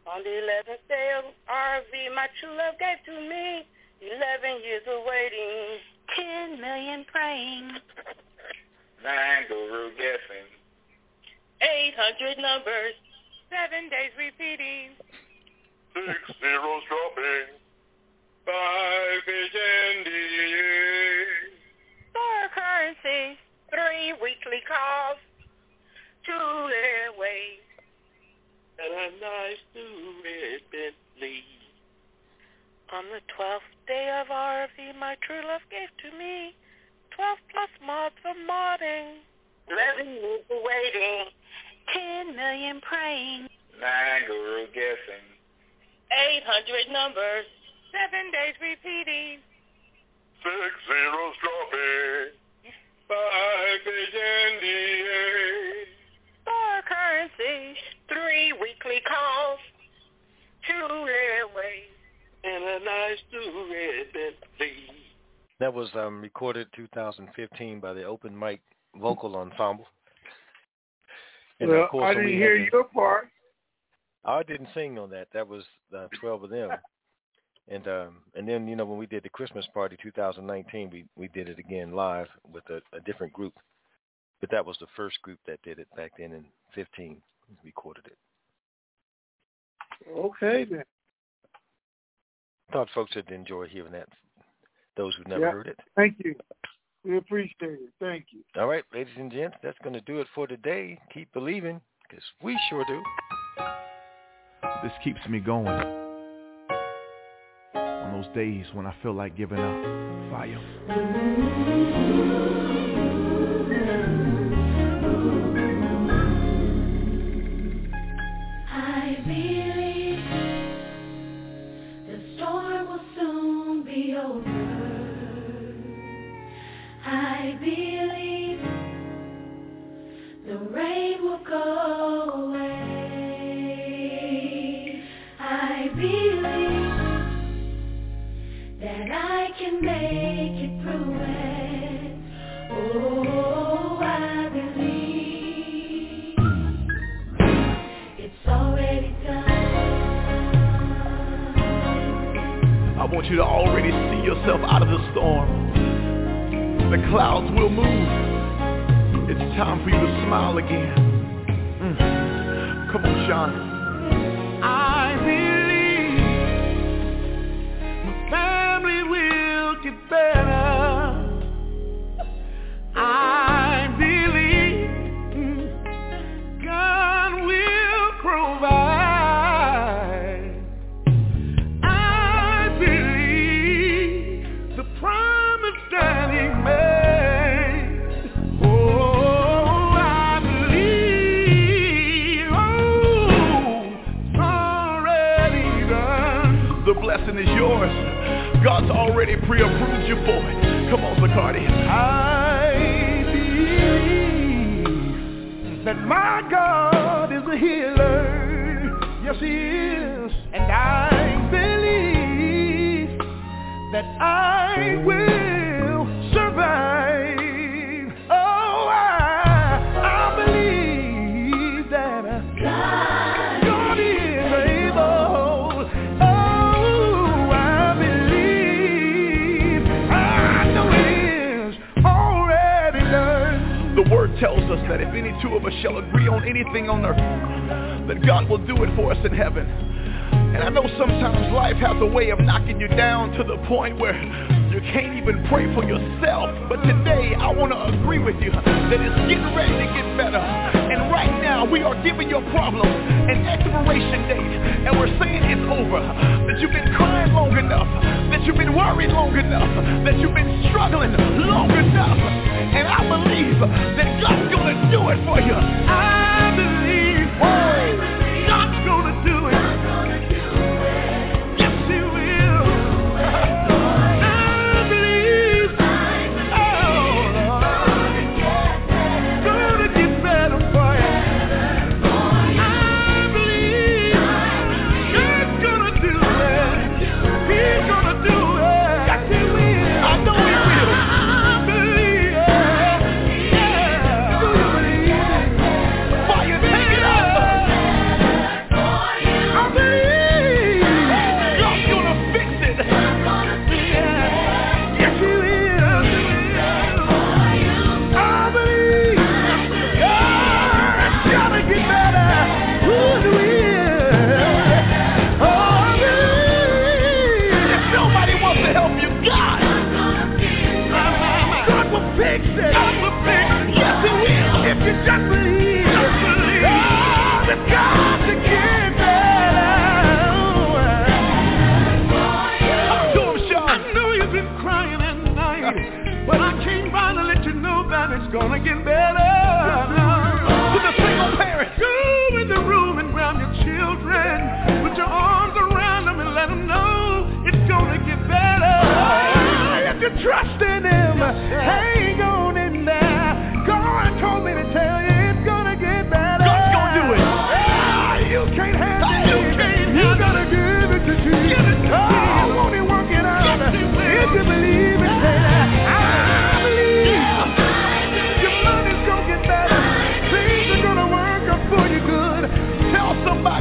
[SPEAKER 17] On the eleventh day of RV, my true love gave to me eleven years of waiting, ten million praying,
[SPEAKER 18] Nine guru guessing.
[SPEAKER 17] eight hundred numbers, seven days repeating.
[SPEAKER 16] Six zeros dropping. Five-page NDA.
[SPEAKER 17] Four currencies, three weekly calls to their
[SPEAKER 16] And a nice new red Bentley.
[SPEAKER 17] On the twelfth day of RV, my true love gave to me twelve plus mods for modding, eleven years waiting, ten million praying,
[SPEAKER 18] Nine guru guessing.
[SPEAKER 17] eight hundred numbers, seven days repeating.
[SPEAKER 16] Six zeros dropping. Five-page NDA. And a nice new red Bentley.
[SPEAKER 4] That was um, recorded 2015 by the Open Mic Vocal Ensemble. And
[SPEAKER 5] well,
[SPEAKER 4] of course,
[SPEAKER 5] I didn't
[SPEAKER 4] we
[SPEAKER 5] hear
[SPEAKER 4] had the-
[SPEAKER 5] your part.
[SPEAKER 4] I didn't sing on that. That was uh, 12 of them. And um, and then you know when we did the Christmas party 2019, we we did it again live with a, a different group. But that was the first group that did it back then in 15. Recorded it.
[SPEAKER 5] Okay then.
[SPEAKER 4] Thought folks would enjoy hearing that. Those who've never
[SPEAKER 5] Yeah.
[SPEAKER 4] heard it.
[SPEAKER 5] Thank you. We appreciate it. Thank you.
[SPEAKER 4] All right, ladies and gents, that's going to do it for today. Keep believing, because we sure do.
[SPEAKER 16] This keeps me going. On those days when I feel like giving up. Fire. You to already see yourself out of the storm. The clouds will move. It's time for you to smile again. Mm. Come on, Sean.
[SPEAKER 8] Already
[SPEAKER 16] pre-approved you for it. Come on, Zacardi.
[SPEAKER 8] I believe that my God is a healer. Yes, He is. And I believe that I will that
[SPEAKER 16] if any two of us shall agree on anything on earth, that God will do it for us in heaven. And I know sometimes life has a way of knocking you down to the point where you can't even pray for yourself. But today I want to agree with you that it's getting ready to get better. And right now we are giving your problem an expiration date. And we're saying it's over. That you've been crying long enough. That you've been worried long enough. That you've been struggling long enough. And I believe that God's going to do it for you.
[SPEAKER 8] I believe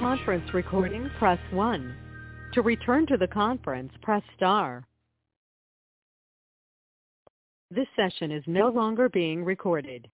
[SPEAKER 2] conference recording, press 1. To return to the conference, press star. This session is no longer being recorded.